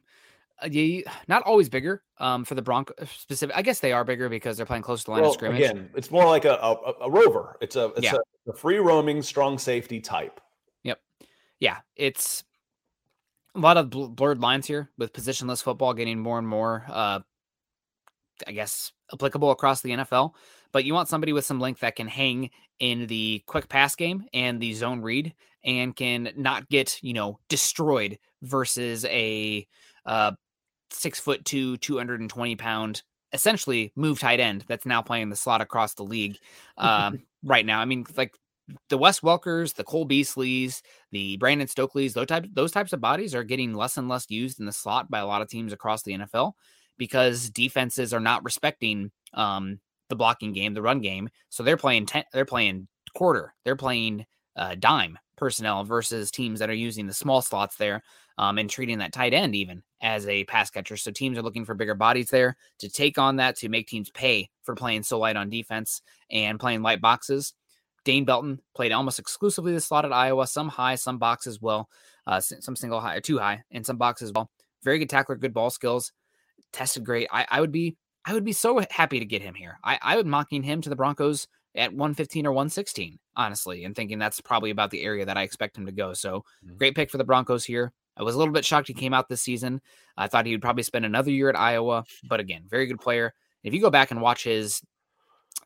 C: Uh, you, not always bigger um, for the Bronco uh, specific. I guess they are bigger because they're playing close to the line well, of scrimmage. Again,
D: it's more like a, a, a rover. It's a it's yeah. a, a free roaming, strong safety type.
C: Yep. Yeah. It's a lot of bl- blurred lines here with positionless football getting more and more, uh, I guess, applicable across the NFL but you want somebody with some length that can hang in the quick pass game and the zone read and can not get, you know, destroyed versus a uh, six foot two, 220 pound, essentially move tight end that's now playing the slot across the league um, right now. I mean, like the Wes Welkers, the Cole Beasleys, the Brandon Stokley's, those types those types of bodies are getting less and less used in the slot by a lot of teams across the NFL because defenses are not respecting um, the blocking game, the run game. So they're playing ten, they're playing quarter, they're playing uh, dime personnel versus teams that are using the small slots there um, and treating that tight end even as a pass catcher. So teams are looking for bigger bodies there to take on that to make teams pay for playing so light on defense and playing light boxes. Dane Belton played almost exclusively the slot at Iowa, some high, some box as well, uh, some single high or two high, and some box as well. Very good tackler, good ball skills, tested great. I, I would be I would be so happy to get him here. I, I would mocking him to the Broncos at 115 or 116, honestly, and thinking that's probably about the area that I expect him to go. So mm-hmm. great pick for the Broncos here. I was a little bit shocked he came out this season. I thought he would probably spend another year at Iowa, but again, very good player. If you go back and watch his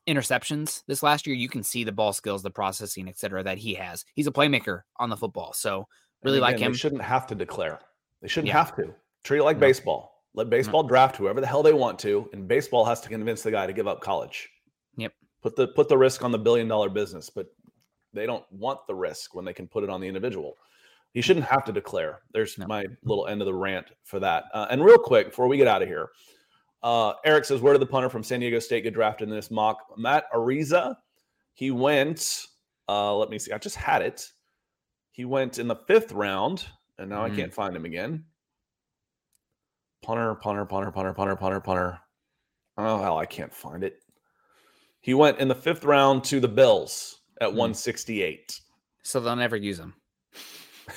C: interceptions this last year, you can see the ball skills, the processing, etc., that he has. He's a playmaker on the football. So really again, like him.
D: They shouldn't have to declare. They shouldn't yeah. have to. Treat it like no. baseball. Let baseball draft whoever the hell they want to, and baseball has to convince the guy to give up college.
C: Yep.
D: Put the put the risk on the billion dollar business, but they don't want the risk when they can put it on the individual. He shouldn't have to declare. There's no. my little end of the rant for that. Uh, and real quick before we get out of here, uh, Eric says, "Where did the punter from San Diego State get drafted in this mock?" Matt Araiza. He went. Uh, let me see. I just had it. He went in the fifth round, and now mm. I can't find him again punter, punter, punter, punter, punter, punter, punter. Oh hell, I can't find it. He went in the fifth round to the Bills at mm. 168.
C: So they'll never use him.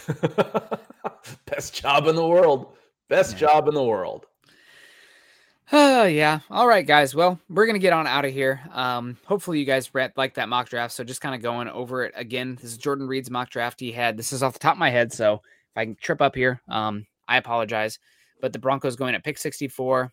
D: Best job in the world. Best yeah. job in the world.
C: Oh yeah. All right, guys. Well, we're gonna get on out of here. Um, hopefully you guys like that mock draft. So just kind of going over it again. This is Jordan Reid's mock draft. He had this is off the top of my head, so if I can trip up here, um, I apologize but the Broncos going at pick 64.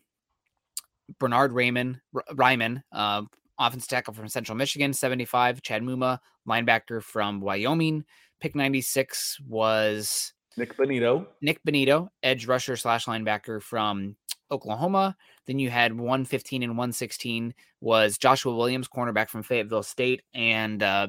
C: Bernhard Raimann, Ryman, uh, offensive tackle from Central Michigan, 75. Chad Muma, linebacker from Wyoming. Pick 96 was
D: Nik Bonitto.
C: Nik Bonitto, edge rusher slash linebacker from Oklahoma. Then you had 115 and 116 was Joshua Williams, cornerback from Fayetteville State, and uh,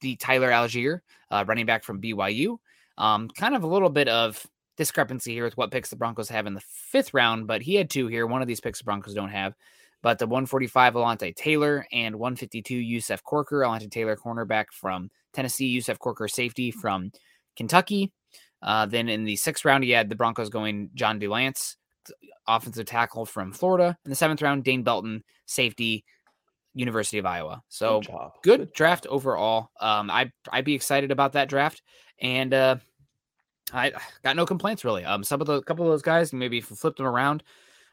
C: the Tyler Allgeier, uh, running back from BYU. Um, kind of a little bit of discrepancy here with what picks the Broncos have in the fifth round, but he had two here. One of these picks the Broncos don't have. But the 145 Alontae Taylor and 152 Yusuf Corker. Alontae Taylor, cornerback from Tennessee. Yusuf Corker, safety from Kentucky. Uh, then in the sixth round, he had the Broncos going John Delance, offensive tackle from Florida. In the seventh round, Dane Belton, safety, University of Iowa. So good, good, good draft overall. Um, I I'd be excited about that draft. And uh, I got no complaints really. Um, some of the couple of those guys, maybe flipped them around.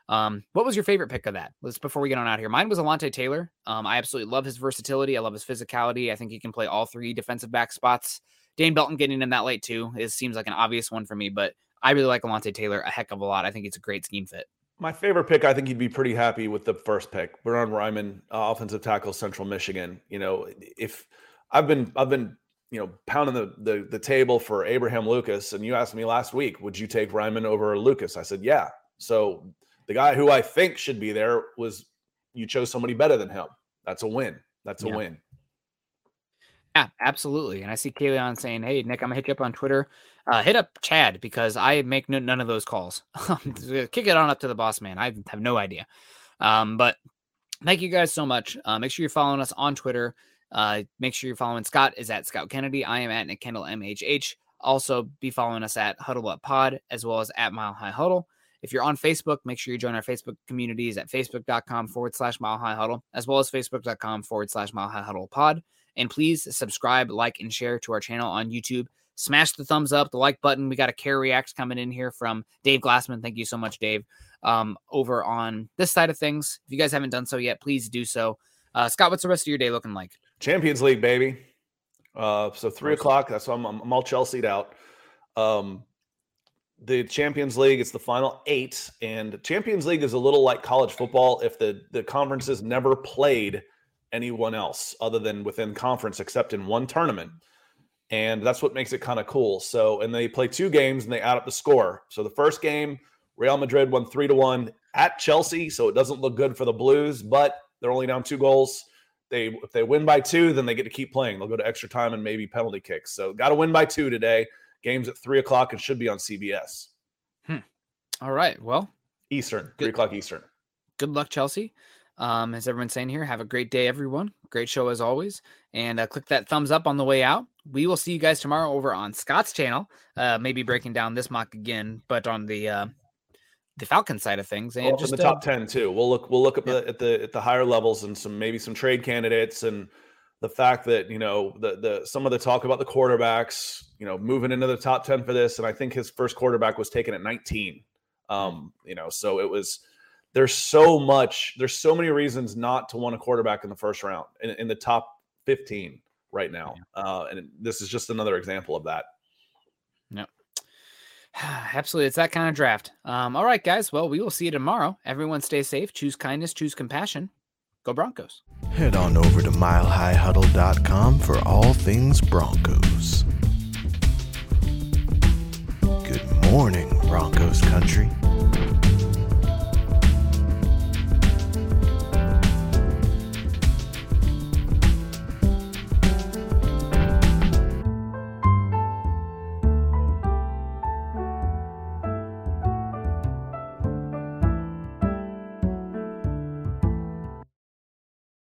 C: Um, what was your favorite pick of that? Let's before we get on out here. Mine was Alontae Taylor. Um, I absolutely love his versatility. I love his physicality. I think he can play all three defensive back spots. Dane Belton getting in that late too is seems like an obvious one for me, but I really like Alontae Taylor a heck of a lot. I think it's a great scheme fit.
D: My favorite pick, I think you'd be pretty happy with the first pick, Bernhard Raimann, uh, offensive tackle, Central Michigan. You know, if I've been I've been you know pounding the, the the table for Abraham Lucas, and you asked me last week, would you take Raimann over Lucas? I said, yeah. So the guy who I think should be there was you chose somebody better than him. That's a win. That's a
C: Yeah.
D: win.
C: Yeah, absolutely. And I see Kayleon saying, "Hey, Nick, I'm gonna hit you up on Twitter. Uh, hit up Chad because I make no, none of those calls. Kick it on up to the boss man. I have no idea. Um, but thank you guys so much. Uh, make sure you're following us on Twitter. Uh, make sure you're following Scott is at Scout Kennedy. I am at Nick Kendell MHH. Also, be following us at Huddle Up Pod as well as at Mile High Huddle. If you're on Facebook, make sure you join our Facebook communities at facebook.com forward slash Mile High Huddle as well as facebook.com forward slash Mile High Huddle Pod. And please subscribe, like, and share to our channel on YouTube. Smash the thumbs up, the like button. We got a care react coming in here from Dave Glassman. Thank you so much, Dave. Um, over on this side of things. If you guys haven't done so yet, please do so. Uh, Scott, what's the rest of your day looking like?
D: Champions League, baby. Uh, so three
C: Awesome.
D: o'clock. That's why I'm, I'm all Chelsea'd out. Um, the Champions League, it's the final eight, and Champions League is a little like college football. If the the conferences never played anyone else other than within conference, except in one tournament, and that's what makes it kind of cool. So, and they play two games and they add up the score. So the first game, Real Madrid won three to one at Chelsea, so it doesn't look good for the Blues, but they're only down two goals they if they win by two, then they get to keep playing. They'll go to extra time and maybe penalty kicks. So got to win by two today. Games at three o'clock and should be on CBS
C: All right. Well,
D: Eastern,
C: Good.
D: three o'clock Eastern.
C: good luck, Chelsea. Um, as everyone's saying here, have a great day, everyone. Great show as always. And uh, click that thumbs up on the way out. We will see you guys tomorrow over on Scott's channel. Uh, maybe breaking down this mock again, but on the uh, the Falcon side of things. And
D: Well,
C: just
D: in the
C: uh,
D: top ten too. We'll look. We'll look at
C: Yeah.
D: the at the at the higher levels and some maybe some trade candidates and the fact that you know the the some of the talk about the quarterbacks. You know, moving into the top ten for this, and I think his first quarterback was taken at nineteen. Um, you know, so it was. There's so much. There's so many reasons not to want a quarterback in the first round in, in the top fifteen right now, uh, and this is just another example of that.
C: Absolutely. It's that kind of draft. Um, all right, guys. Well, we will see you tomorrow. Everyone stay safe. Choose kindness, choose compassion. Go Broncos.
B: Head on over to milehighhuddle.com for all things Broncos. Good morning, Broncos country.